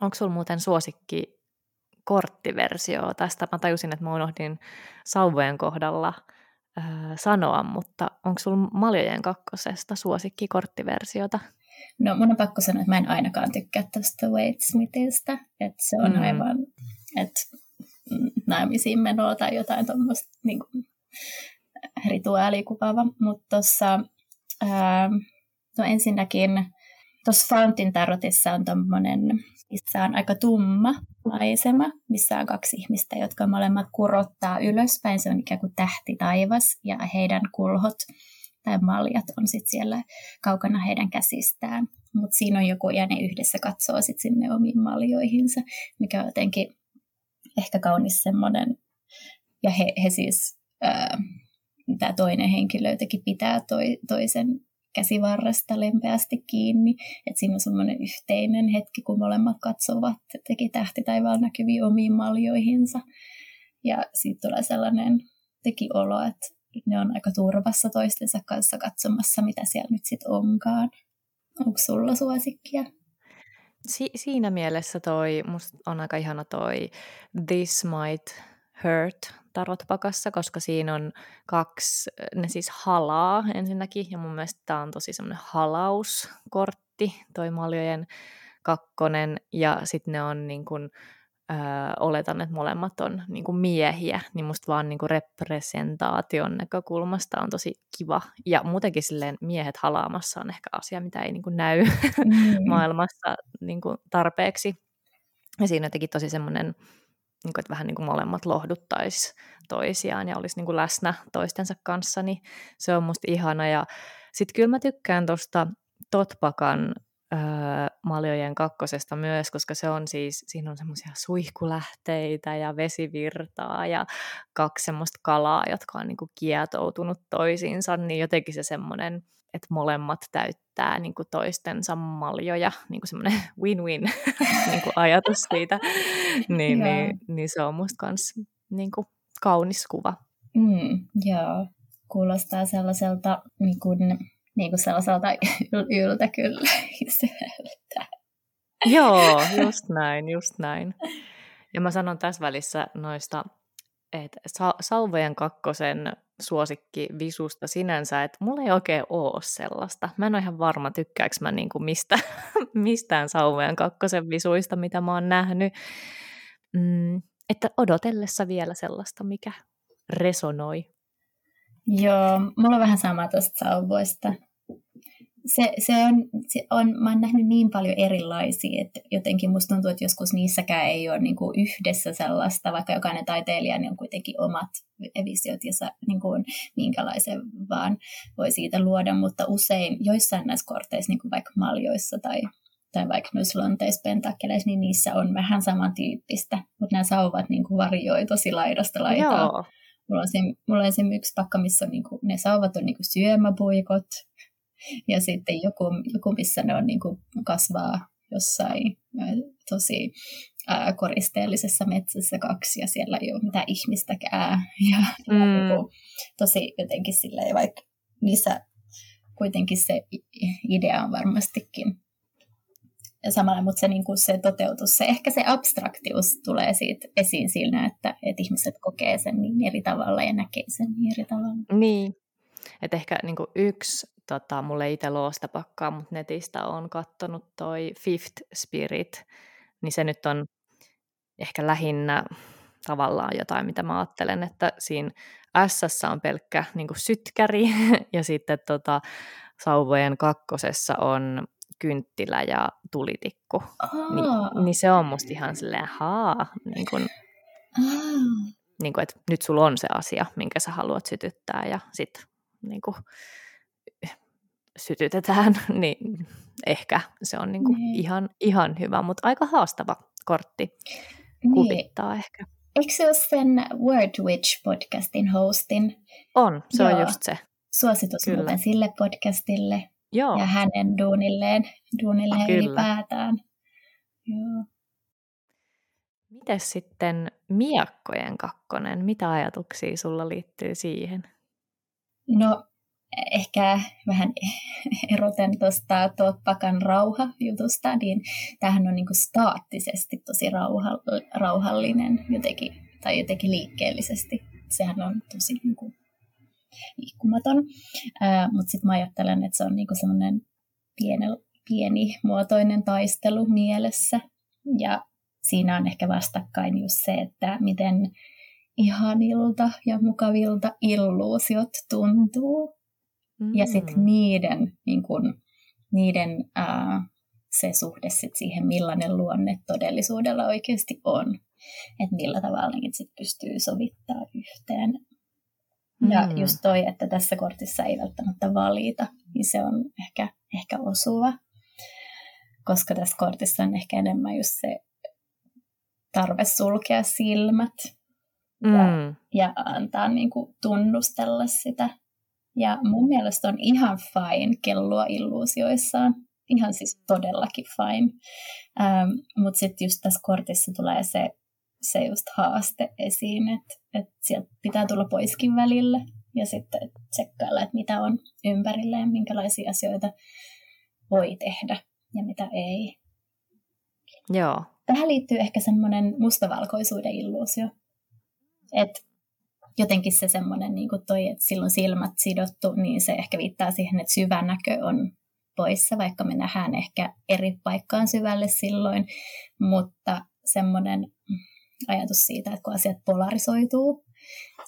S1: Onko sulla muuten suosikki korttiversio tästä? Mä tajusin, että mä unohdin sauvojen kohdalla äh, sanoa, mutta onko sulla Maljojen kakkosesta suosikki korttiversiota?
S2: No mun on pakko sanoa, että mä en ainakaan tykkää tästä Wade Smithistä, että se on mm. aivan, että naimisiin menoa tai jotain tuommoista niin kuin, rituaalikuvaava, mutta tuossa no ensinnäkin tuossa Fountain Tarotissa on tuommoinen, missä on aika tumma maisema, missä on kaksi ihmistä, jotka molemmat kurottaa ylöspäin. Se on ikään kuin tähti taivas ja heidän kulhot tai maljat on sitten siellä kaukana heidän käsistään. Mutta siinä on joku ja ne yhdessä katsoo sitten sinne omiin maljoihinsa, mikä on jotenkin ehkä kaunis semmoinen. Ja he, he siis, tämä toinen henkilö jotenkin pitää toi, toisen käsivarresta lempeästi kiinni. Että siinä on semmoinen yhteinen hetki, kun molemmat katsovat teki tähti taivaalla näkyviin omiin maljoihinsa. Ja siitä tulee sellainen teki olo, että ne on aika turvassa toistensa kanssa katsomassa, mitä siellä nyt sitten onkaan. Onko sulla suosikkia?
S1: Si- siinä mielessä toi, musta on aika ihana toi This Might Hurt tarotpakassa, koska siinä on kaksi, ne siis halaa ensinnäkin, ja mun mielestä tämä on tosi semmoinen halauskortti, toi maljojen kakkonen, ja sitten ne on niin kuin, ö, oletan, että molemmat on niin kuin miehiä, niin musta vaan niin kuin representaation näkökulmasta on tosi kiva. Ja muutenkin silleen miehet halaamassa on ehkä asia, mitä ei niin kuin näy mm. maailmassa niin kuin tarpeeksi. Ja siinä jotenkin tosi semmoinen niin kuin, että vähän niin kuin molemmat lohduttaisi toisiaan ja olisi niin kuin läsnä toistensa kanssa, niin se on musta ihana. Ja sitten kyllä mä tykkään tuosta Totpakan öö, maljojen kakkosesta myös, koska se on siis, siinä on semmoisia suihkulähteitä ja vesivirtaa ja kaksi semmoista kalaa, jotka on niin kuin kietoutunut toisiinsa, niin jotenkin se semmoinen että molemmat täyttää niin kuin toistensa maljoja, niin kuin semmoinen win-win niin kuin ajatus siitä, niin, niin, niin se on musta myös niin kuin kaunis kuva.
S2: Mm, joo, kuulostaa sellaiselta niin kuin, niin kuin sellaiselta yltä kyllä
S1: Joo, just näin, just näin. Ja mä sanon tässä välissä noista että sa- Salvojen kakkosen suosikki visusta sinänsä, että mulla ei oikein ole sellaista. Mä en ole ihan varma, tykkääkö mä niinku mistä, mistään Salvojen kakkosen visuista, mitä mä oon nähnyt. Mm, että odotellessa vielä sellaista, mikä resonoi.
S2: Joo, mulla on vähän sama tuosta sauvoista se, se, on, se on, mä oon nähnyt niin paljon erilaisia, että jotenkin musta tuntuu, että joskus niissäkään ei ole niin kuin yhdessä sellaista, vaikka jokainen taiteilija niin on kuitenkin omat visiot ja niin kuin minkälaisen vaan voi siitä luoda, mutta usein joissain näissä korteissa, niin kuin vaikka maljoissa tai, tai vaikka noissa luonteispentakeleissa, niin niissä on vähän samantyyppistä, mutta nämä sauvat niin kuin varioi tosi laidasta laitaa. Joo. Mulla on, se, mulla on se yksi pakka, missä on, niin kuin, ne sauvat on niin kuin syömäpuikot, ja sitten joku, joku missä ne on niin kuin kasvaa jossain tosi ää, koristeellisessa metsässä kaksi ja siellä ei ole mitään ihmistäkään. Ja, mm. ja niin kuin, tosi jotenkin silleen, vaikka niissä kuitenkin se idea on varmastikin ja samalla, mutta se, niin kuin se toteutus, se, ehkä se abstraktius tulee siitä esiin siinä, että, että ihmiset kokee sen niin eri tavalla ja näkee sen niin eri tavalla.
S1: Niin, että ehkä niin kuin yksi, tota, mulle itse loosta pakkaa, mutta netistä on kattonut toi Fifth Spirit, niin se nyt on ehkä lähinnä tavallaan jotain, mitä mä ajattelen, että siinä S on pelkkä niin kuin sytkäri ja sitten tota, sauvojen kakkosessa on kynttilä ja tulitikku. Niin, niin se on musta ihan silleen, haa, niin kun, niin kun, että nyt sulla on se asia, minkä sä haluat sytyttää ja sitten niin sytytetään, niin ehkä se on niin niin. ihan, ihan hyvä, mutta aika haastava kortti niin. kuvittaa ehkä.
S2: Eikö se ole sen Word Witch-podcastin hostin?
S1: On, se Joo. on just se.
S2: Suositus Kyllä. sille podcastille. Joo. ja hänen duunilleen, duunilleen Kyllä. ylipäätään. Joo.
S1: Miten sitten miakkojen kakkonen? Mitä ajatuksia sulla liittyy siihen?
S2: No ehkä vähän eroten tuosta Toppakan rauha-jutusta, niin tämähän on niinku staattisesti tosi rauha, rauhallinen jotenkin, tai jotenkin liikkeellisesti. Sehän on tosi niinku liikkumaton. Mutta sitten mä ajattelen, että se on niinku semmoinen pieni muotoinen taistelu mielessä. Ja siinä on ehkä vastakkain just se, että miten ihanilta ja mukavilta illuusiot tuntuu. Mm. Ja sitten niiden, niin kun, niiden ää, se suhde sit siihen, millainen luonne todellisuudella oikeasti on. Että millä tavalla niitä sit pystyy sovittaa yhteen. Ja mm. just toi, että tässä kortissa ei välttämättä valita, niin se on ehkä, ehkä osuva. Koska tässä kortissa on ehkä enemmän just se tarve sulkea silmät mm. ja, ja antaa niin kuin tunnustella sitä. Ja mun mielestä on ihan fine kellua illuusioissaan. Ihan siis todellakin fine. Ähm, Mutta sitten just tässä kortissa tulee se se just haaste esiin, että, että sieltä pitää tulla poiskin välillä ja sitten tsekkailla, että mitä on ympärillä ja minkälaisia asioita voi tehdä ja mitä ei.
S1: Joo.
S2: Tähän liittyy ehkä semmoinen mustavalkoisuuden illuusio. Että jotenkin se semmoinen, niin kuin toi, että silloin silmät sidottu, niin se ehkä viittaa siihen, että syvä näkö on poissa, vaikka me nähdään ehkä eri paikkaan syvälle silloin, mutta semmoinen ajatus siitä, että kun asiat polarisoituu,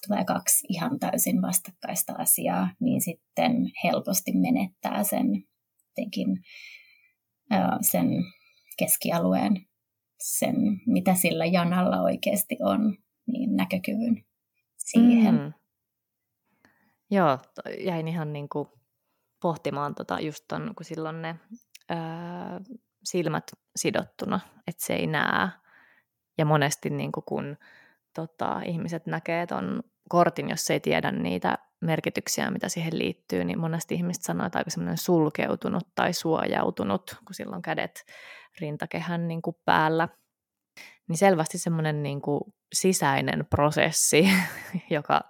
S2: tulee kaksi ihan täysin vastakkaista asiaa, niin sitten helposti menettää sen, tekin, sen keskialueen, sen mitä sillä janalla oikeasti on, niin näkökyvyn siihen. Mm.
S1: Joo, jäin ihan niin kuin pohtimaan tota just ton, kun silloin ne öö, silmät sidottuna, että se ei näe ja monesti niin kuin kun tota, ihmiset näkee ton kortin, jos ei tiedä niitä merkityksiä, mitä siihen liittyy, niin monesti ihmiset sanoo, että aika semmoinen sulkeutunut tai suojautunut, kun silloin kädet rintakehän niin kuin päällä. Niin selvästi semmoinen niin kuin sisäinen prosessi, joka,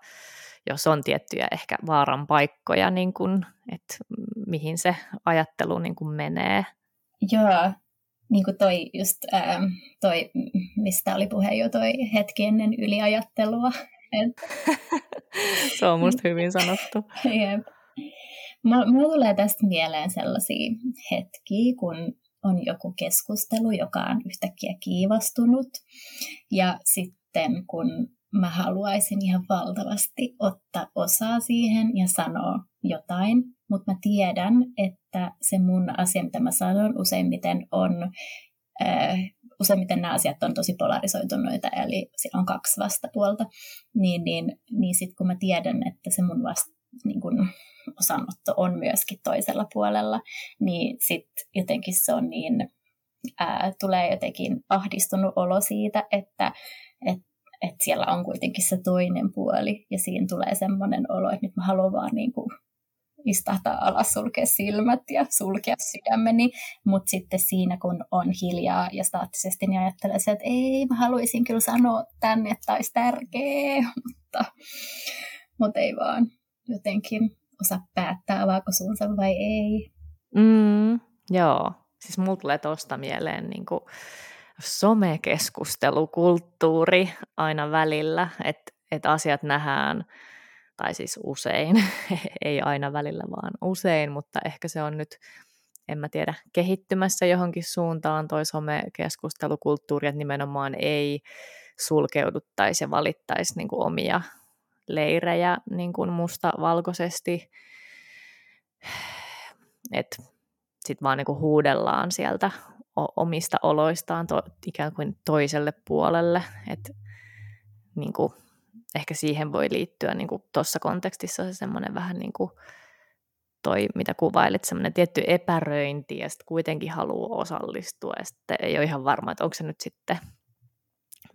S1: jos on tiettyjä ehkä vaaran paikkoja, niin kuin, että mihin se ajattelu niin kuin menee.
S2: Joo, niin kuin toi just, ää, toi, mistä oli puhe jo toi hetki ennen yliajattelua.
S1: Se on musta hyvin sanottu.
S2: Jep. Mulla tulee tästä mieleen sellaisia hetkiä, kun on joku keskustelu, joka on yhtäkkiä kiivastunut. Ja sitten kun mä haluaisin ihan valtavasti ottaa osaa siihen ja sanoa jotain, mutta mä tiedän, että se mun asia, mitä mä sanon, useimmiten on, äh, useimmiten nämä asiat on tosi polarisoituneita, eli siellä on kaksi vastapuolta, niin, niin, niin sitten kun mä tiedän, että se mun vasta, niin kun osanotto on myöskin toisella puolella, niin sitten jotenkin se on niin, ää, tulee jotenkin ahdistunut olo siitä, että, että että siellä on kuitenkin se toinen puoli ja siinä tulee semmoinen olo, että nyt mä haluan vaan niin kuin istahtaa alas, sulkea silmät ja sulkea sydämeni, mutta sitten siinä kun on hiljaa ja staattisesti, niin ajattelee että ei, mä haluaisin kyllä sanoa tänne, että olisi tärkeä, mutta, mutta ei vaan jotenkin osaa päättää, avaako suunsa vai ei.
S1: Mm, joo, siis mulla tulee tuosta mieleen niin kuin somekeskustelukulttuuri aina välillä, että et asiat nähdään, tai siis usein, ei aina välillä vaan usein, mutta ehkä se on nyt, en mä tiedä, kehittymässä johonkin suuntaan toi somekeskustelukulttuuri, että nimenomaan ei sulkeuduttaisi ja valittaisi niin kuin omia leirejä niin kuin musta-valkoisesti, että sitten vaan niin kuin huudellaan sieltä omista oloistaan to, ikään kuin toiselle puolelle, että niin kuin, ehkä siihen voi liittyä niin tuossa kontekstissa se semmoinen vähän niin kuin toi, mitä kuvailit, semmoinen tietty epäröinti ja sitten kuitenkin haluaa osallistua ja sitten ei ole ihan varma, että onko se nyt sitten,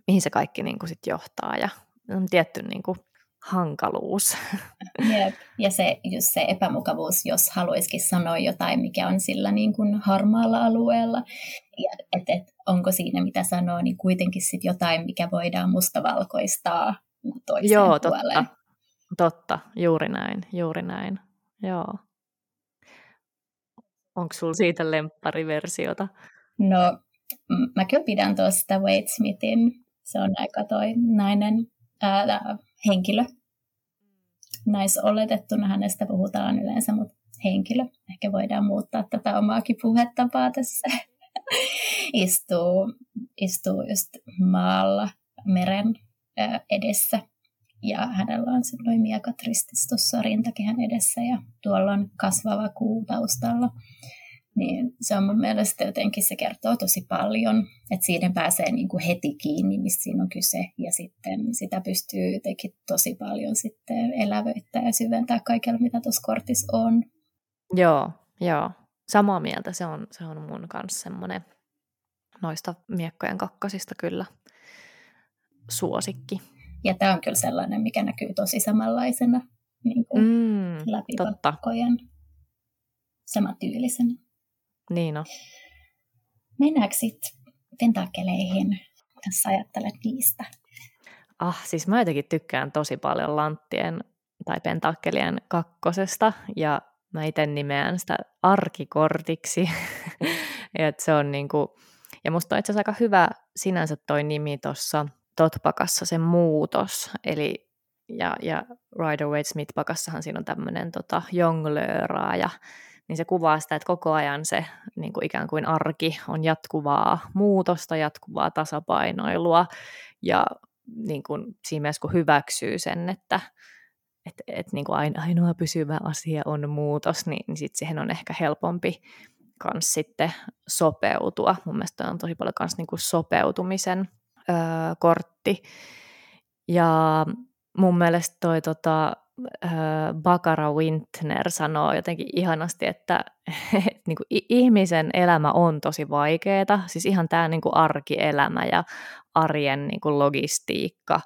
S1: mihin se kaikki niin kuin sit johtaa ja on tietty niin kuin hankaluus.
S2: Jep. Ja se, just se epämukavuus, jos haluaisikin sanoa jotain, mikä on sillä niin kuin harmaalla alueella, ja et, et, onko siinä mitä sanoo, niin kuitenkin sit jotain, mikä voidaan mustavalkoistaa toiseen
S1: Joo,
S2: puoleen.
S1: totta. Totta, juuri näin, juuri näin. Joo. Onko sulla siitä lemppariversiota?
S2: No, mä kyllä pidän tuosta Wade Smithin. Se on aika toi nainen ää, henkilö. Naisoletettuna hänestä puhutaan yleensä, mutta henkilö. Ehkä voidaan muuttaa tätä omaakin puhetapaa tässä. istuu, istuu just maalla meren edessä ja hänellä on se noin miekat ristis tuossa rintakehän edessä ja tuolla on kasvava kuu taustalla. Niin se on mun mielestä jotenkin, se kertoo tosi paljon, että siinä pääsee niin kuin heti kiinni, mistä siinä on kyse. Ja sitten sitä pystyy jotenkin tosi paljon sitten elävöittää ja syventää kaikella, mitä tuossa kortissa on.
S1: Joo, joo. Samaa mieltä. Se on, se on mun kanssa semmoinen noista miekkojen kakkosista kyllä suosikki.
S2: Ja tämä on kyllä sellainen, mikä näkyy tosi samanlaisena niin kuin mm, läpi totta. pakkojen samantyylisenä.
S1: Niin on.
S2: Mennäänkö sitten tentakkeleihin, jos ajattelet niistä?
S1: Ah, siis mä jotenkin tykkään tosi paljon Lanttien tai pentakkelien kakkosesta, ja mä itse nimeän sitä arkikortiksi. Et se on niinku, ja musta on itse asiassa aika hyvä sinänsä toi nimi tuossa Totpakassa se muutos, eli ja, ja Rider Waite Smith pakassahan siinä on tämmöinen tota, jonglööraaja, niin se kuvaa sitä, että koko ajan se niin kuin ikään kuin arki on jatkuvaa muutosta, jatkuvaa tasapainoilua ja niin kuin siinä mielessä kun hyväksyy sen, että et, et niin kuin ainoa pysyvä asia on muutos, niin, niin sitten siihen on ehkä helpompi kans sitten sopeutua. Mun mielestä on tosi paljon kans niin kuin sopeutumisen öö, kortti. Ja mun mielestä toi tota, Bakara Wintner sanoo jotenkin ihanasti, että et, niin kuin, ihmisen elämä on tosi vaikeaa, siis ihan tämä niin kuin arkielämä ja arjen niin kuin logistiikka,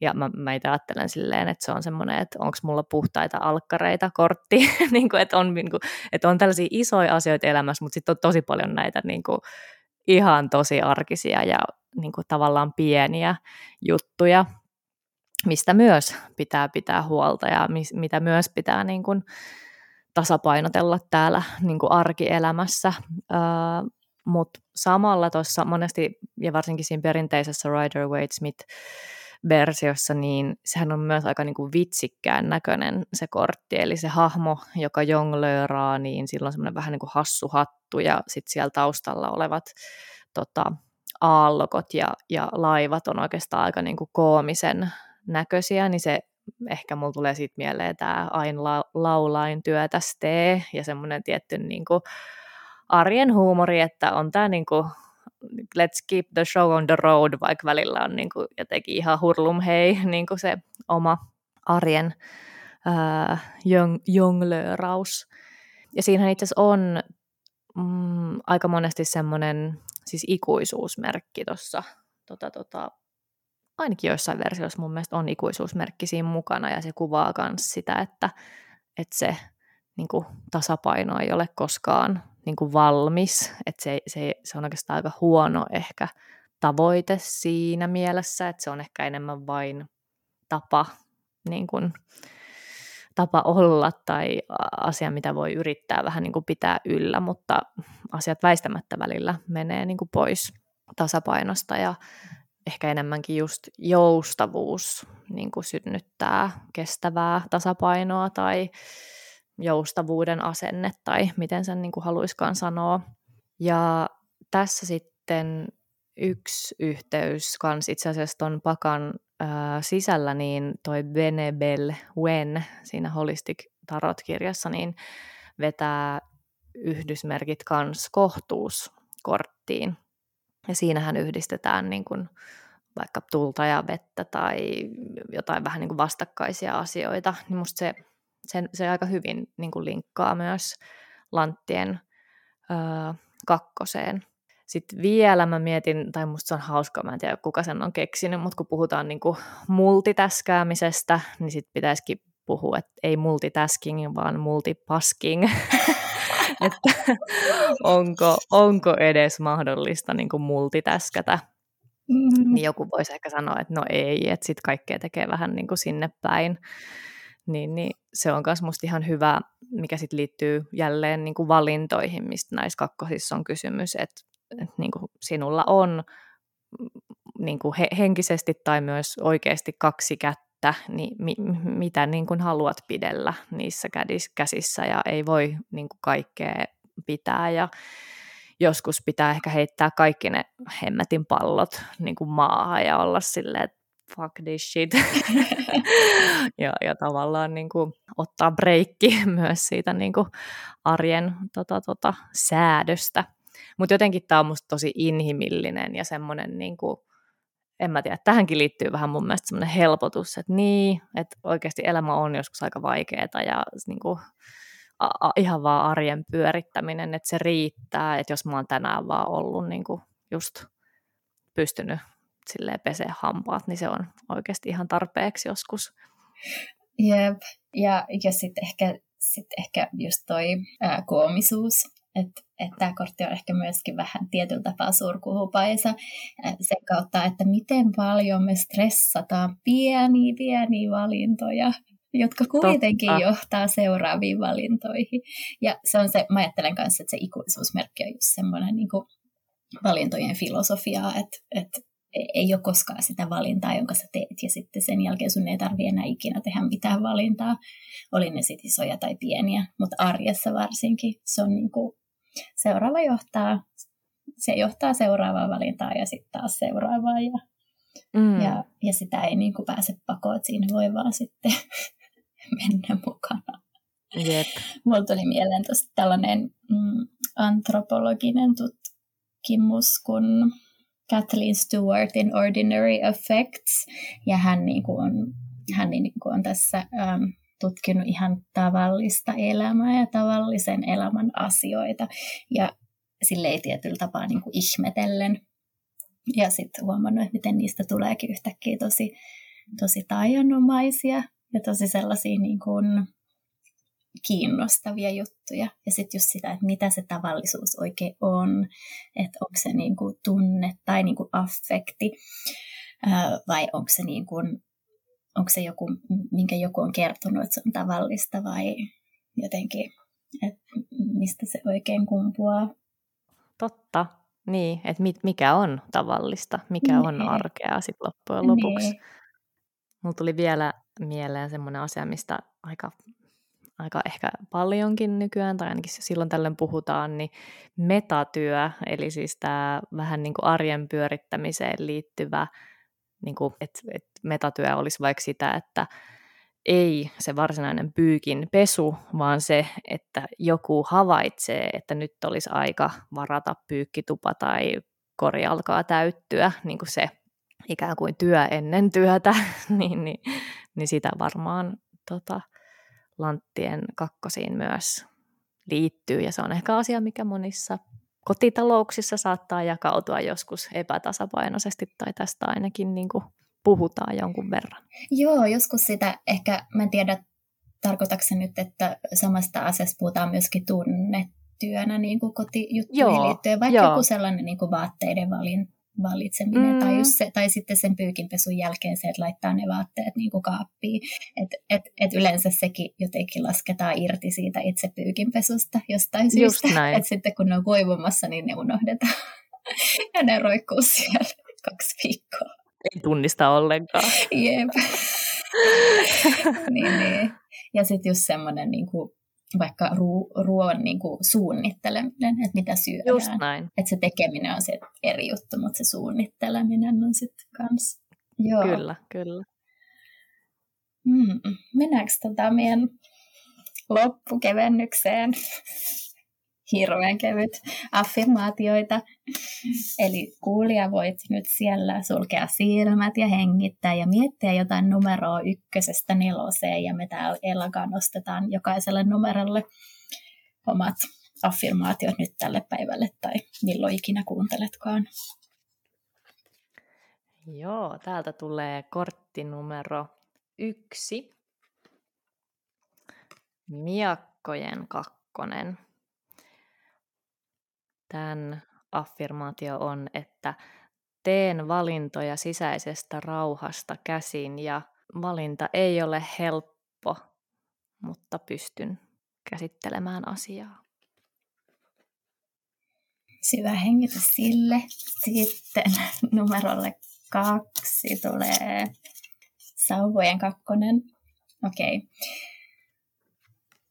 S1: ja mä, mä itse ajattelen silleen, että se on semmoinen, että onko mulla puhtaita alkkareita kortti, niin kuin, että, on, niin kuin, että on tällaisia isoja asioita elämässä, mutta sitten on tosi paljon näitä niin kuin, ihan tosi arkisia ja niin kuin, tavallaan pieniä juttuja, mistä myös pitää pitää huolta ja mis, mitä myös pitää niin kuin, tasapainotella täällä niin kuin arkielämässä. Öö, mutta samalla tuossa monesti, ja varsinkin siinä perinteisessä Rider Waite Smith versiossa, niin sehän on myös aika niin kuin vitsikkään näköinen se kortti, eli se hahmo, joka jonglööraa, niin sillä on semmoinen vähän niin kuin hassu hattu, ja sitten siellä taustalla olevat tota, aallokot ja, ja laivat on oikeastaan aika niin kuin koomisen näköisiä, niin se ehkä mulla tulee siitä mieleen tämä Ain la- laulain työtästee ja semmoinen tietty niin kuin arjen huumori, että on tämä niin kuin let's keep the show on the road, vaikka välillä on niin kuin jotenkin ihan hurlum hei niin kuin se oma arjen jonglööraus. Ja siinähän itse asiassa on mm, aika monesti semmoinen siis ikuisuusmerkki tuossa, tota, tota, ainakin joissain versioissa mun mielestä on ikuisuusmerkki siinä mukana ja se kuvaa myös sitä, että, että se niin kuin tasapaino ei ole koskaan niin kuin valmis, että se, se, se on oikeastaan aika huono ehkä tavoite siinä mielessä, että se on ehkä enemmän vain tapa, niin kuin, tapa olla tai asia, mitä voi yrittää vähän niin kuin pitää yllä, mutta asiat väistämättä välillä menee niin kuin pois tasapainosta ja ehkä enemmänkin just joustavuus niin kuin synnyttää kestävää tasapainoa tai joustavuuden asenne tai miten sen niin kuin haluiskaan sanoa. Ja tässä sitten yksi yhteys kans itse asiassa tuon pakan ää, sisällä, niin toi Benebel Wen siinä Holistic Tarot-kirjassa, niin vetää yhdysmerkit kans kohtuuskorttiin. Ja siinähän yhdistetään niin kuin vaikka tulta ja vettä tai jotain vähän niin kuin vastakkaisia asioita, niin musta se, se, se aika hyvin niin kuin linkkaa myös Lanttien ää, kakkoseen. Sitten vielä mä mietin, tai musta se on hauskaa, mä en tiedä kuka sen on keksinyt, mutta kun puhutaan niin kuin multitaskäämisestä, niin sitten pitäisikin puhua, että ei multitasking, vaan multipasking. että onko, onko edes mahdollista niin kuin multitaskata. Mm-hmm. Niin joku voisi ehkä sanoa, että no ei, että sitten kaikkea tekee vähän niin kuin sinne päin. Niin, niin se on myös musta ihan hyvä, mikä sitten liittyy jälleen niin kuin valintoihin, mistä näissä kakkosissa on kysymys, että, että niin kuin sinulla on niin kuin he, henkisesti tai myös oikeasti kaksi kättä, niin mi, mitä niin kuin haluat pidellä niissä käsissä ja ei voi niin kuin kaikkea pitää ja joskus pitää ehkä heittää kaikki ne hemmetin pallot niin kuin maahan ja olla silleen, että fuck this shit. ja, ja tavallaan niin kuin, ottaa breikki myös siitä niin kuin, arjen tota, tota, säädöstä. Mutta jotenkin tämä on musta tosi inhimillinen ja semmoinen, niin kuin, en mä tiedä, tähänkin liittyy vähän mun mielestä semmoinen helpotus, että niin, että oikeasti elämä on joskus aika vaikeaa ja niin kuin, a, ihan vaan arjen pyörittäminen, että se riittää, että jos mä oon tänään vaan ollut niin kuin just pystynyt silleen pesee hampaat, niin se on oikeasti ihan tarpeeksi joskus.
S2: Jep, ja, ja sitten ehkä, sit ehkä just toi ää, koomisuus, että et tämä kortti on ehkä myöskin vähän tietyllä tapaa surkuhupaisa sen kautta, että miten paljon me stressataan pieniä, pieniä valintoja jotka kuitenkin Totta. johtaa seuraaviin valintoihin. Ja se on se, mä ajattelen kanssa, että se ikuisuusmerkki on just semmoinen niin kuin valintojen filosofiaa, että, että ei ole koskaan sitä valintaa, jonka sä teet, ja sitten sen jälkeen sun ei tarvitse enää ikinä tehdä mitään valintaa, oli ne sitten isoja tai pieniä, mutta arjessa varsinkin se on niin kuin, seuraava johtaa, se johtaa seuraavaa valintaa ja sitten taas seuraavaa, ja, mm. ja, ja sitä ei niin kuin pääse pakoon, että siinä voi vaan sitten mennä mukana.
S1: Jep.
S2: Mulla tuli mieleen tällainen mm, antropologinen tutkimus kun Kathleen Stewartin Ordinary Effects, ja hän, niin kuin on, hän niin kuin on tässä ähm, tutkinut ihan tavallista elämää ja tavallisen elämän asioita, ja sille ei tietyllä tapaa niin kuin ihmetellen. Ja sitten huomannut, että miten niistä tuleekin yhtäkkiä tosi, tosi taianomaisia ja tosi sellaisia niin kuin kiinnostavia juttuja. Ja sitten just sitä, että mitä se tavallisuus oikein on, että onko se niin kuin tunne tai niin kuin affekti, vai onko se, niin kuin, onko se joku, minkä joku on kertonut, että se on tavallista vai jotenkin, että mistä se oikein kumpuaa.
S1: Totta, niin, että mikä on tavallista, mikä on niin. arkea sitten loppujen lopuksi. Niin. Mulla tuli vielä mieleen semmoinen asia, mistä aika, aika ehkä paljonkin nykyään, tai ainakin silloin tällöin puhutaan, niin metatyö, eli siis tämä vähän niin kuin arjen pyörittämiseen liittyvä, niin kuin, että, että metatyö olisi vaikka sitä, että ei se varsinainen pyykin pesu, vaan se, että joku havaitsee, että nyt olisi aika varata pyykkitupa tai kori alkaa täyttyä, niin kuin se ikään kuin työ ennen työtä, niin, niin, niin sitä varmaan tota, lanttien kakkosiin myös liittyy. Ja se on ehkä asia, mikä monissa kotitalouksissa saattaa jakautua joskus epätasapainoisesti, tai tästä ainakin niin kuin puhutaan jonkun verran.
S2: Joo, joskus sitä ehkä, mä en tiedä tarkoitatko nyt, että samasta asiasta puhutaan myöskin tunnetyönä niin kuin kotijuttuihin liittyen, vaikka joo. joku sellainen niin kuin vaatteiden valin, valitseminen, mm. tai, just se, tai sitten sen pyykinpesun jälkeen se, että laittaa ne vaatteet niin kuin kaappiin. Et, et, et yleensä sekin jotenkin lasketaan irti siitä itse pyykinpesusta jostain syystä. Että sitten kun ne on kuivumassa, niin ne unohdetaan. ja ne roikkuu siellä kaksi viikkoa.
S1: Ei tunnista ollenkaan.
S2: Jep. niin, niin. Ja sitten just semmoinen niin kuin, vaikka ruo- ruoan niin kuin suunnitteleminen, että mitä syödään.
S1: Just näin.
S2: Että se tekeminen on se eri juttu, mutta se suunnitteleminen on sitten kans.
S1: Joo. Kyllä, kyllä.
S2: Mm, mennäänkö tota meidän loppukevennykseen? Hirveän kevyt affirmaatioita. Eli kuulija voit nyt siellä sulkea silmät ja hengittää ja miettiä jotain numeroa ykkösestä neloseen ja me täällä Ellakaan nostetaan jokaiselle numerolle omat affirmaatiot nyt tälle päivälle tai milloin ikinä kuunteletkaan.
S1: Joo, täältä tulee kortti numero yksi. Miakkojen kakkonen. Tämän affirmaatio on, että teen valintoja sisäisestä rauhasta käsin ja valinta ei ole helppo, mutta pystyn käsittelemään asiaa.
S2: Syvä hengitys sille. Sitten numerolle kaksi tulee sauvojen kakkonen. Okei. Okay.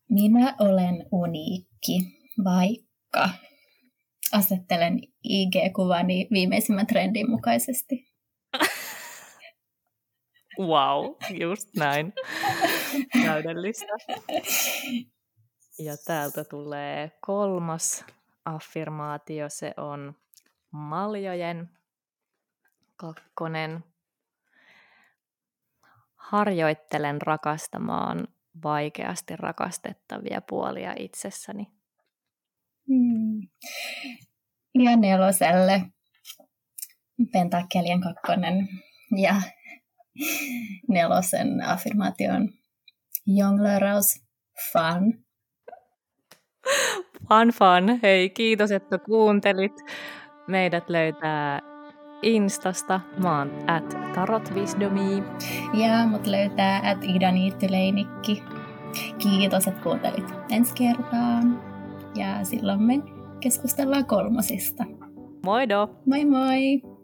S2: Minä olen uniikki, vaikka asettelen IG-kuvani viimeisimmän trendin mukaisesti.
S1: Wow, just näin. Täydellistä. Ja täältä tulee kolmas affirmaatio, se on maljojen kakkonen. Harjoittelen rakastamaan vaikeasti rakastettavia puolia itsessäni.
S2: Mm. Ja neloselle pentakkelien kakkonen ja nelosen affirmaation jongleraus fun.
S1: Fun fun. Hei, kiitos, että kuuntelit. Meidät löytää Instasta. Mä oon at tarotvisdomi.
S2: Ja mut löytää at idaniittyleinikki. Kiitos, että kuuntelit. Ensi kertaan ja silloin me keskustellaan kolmosista.
S1: Moido!
S2: Moi moi!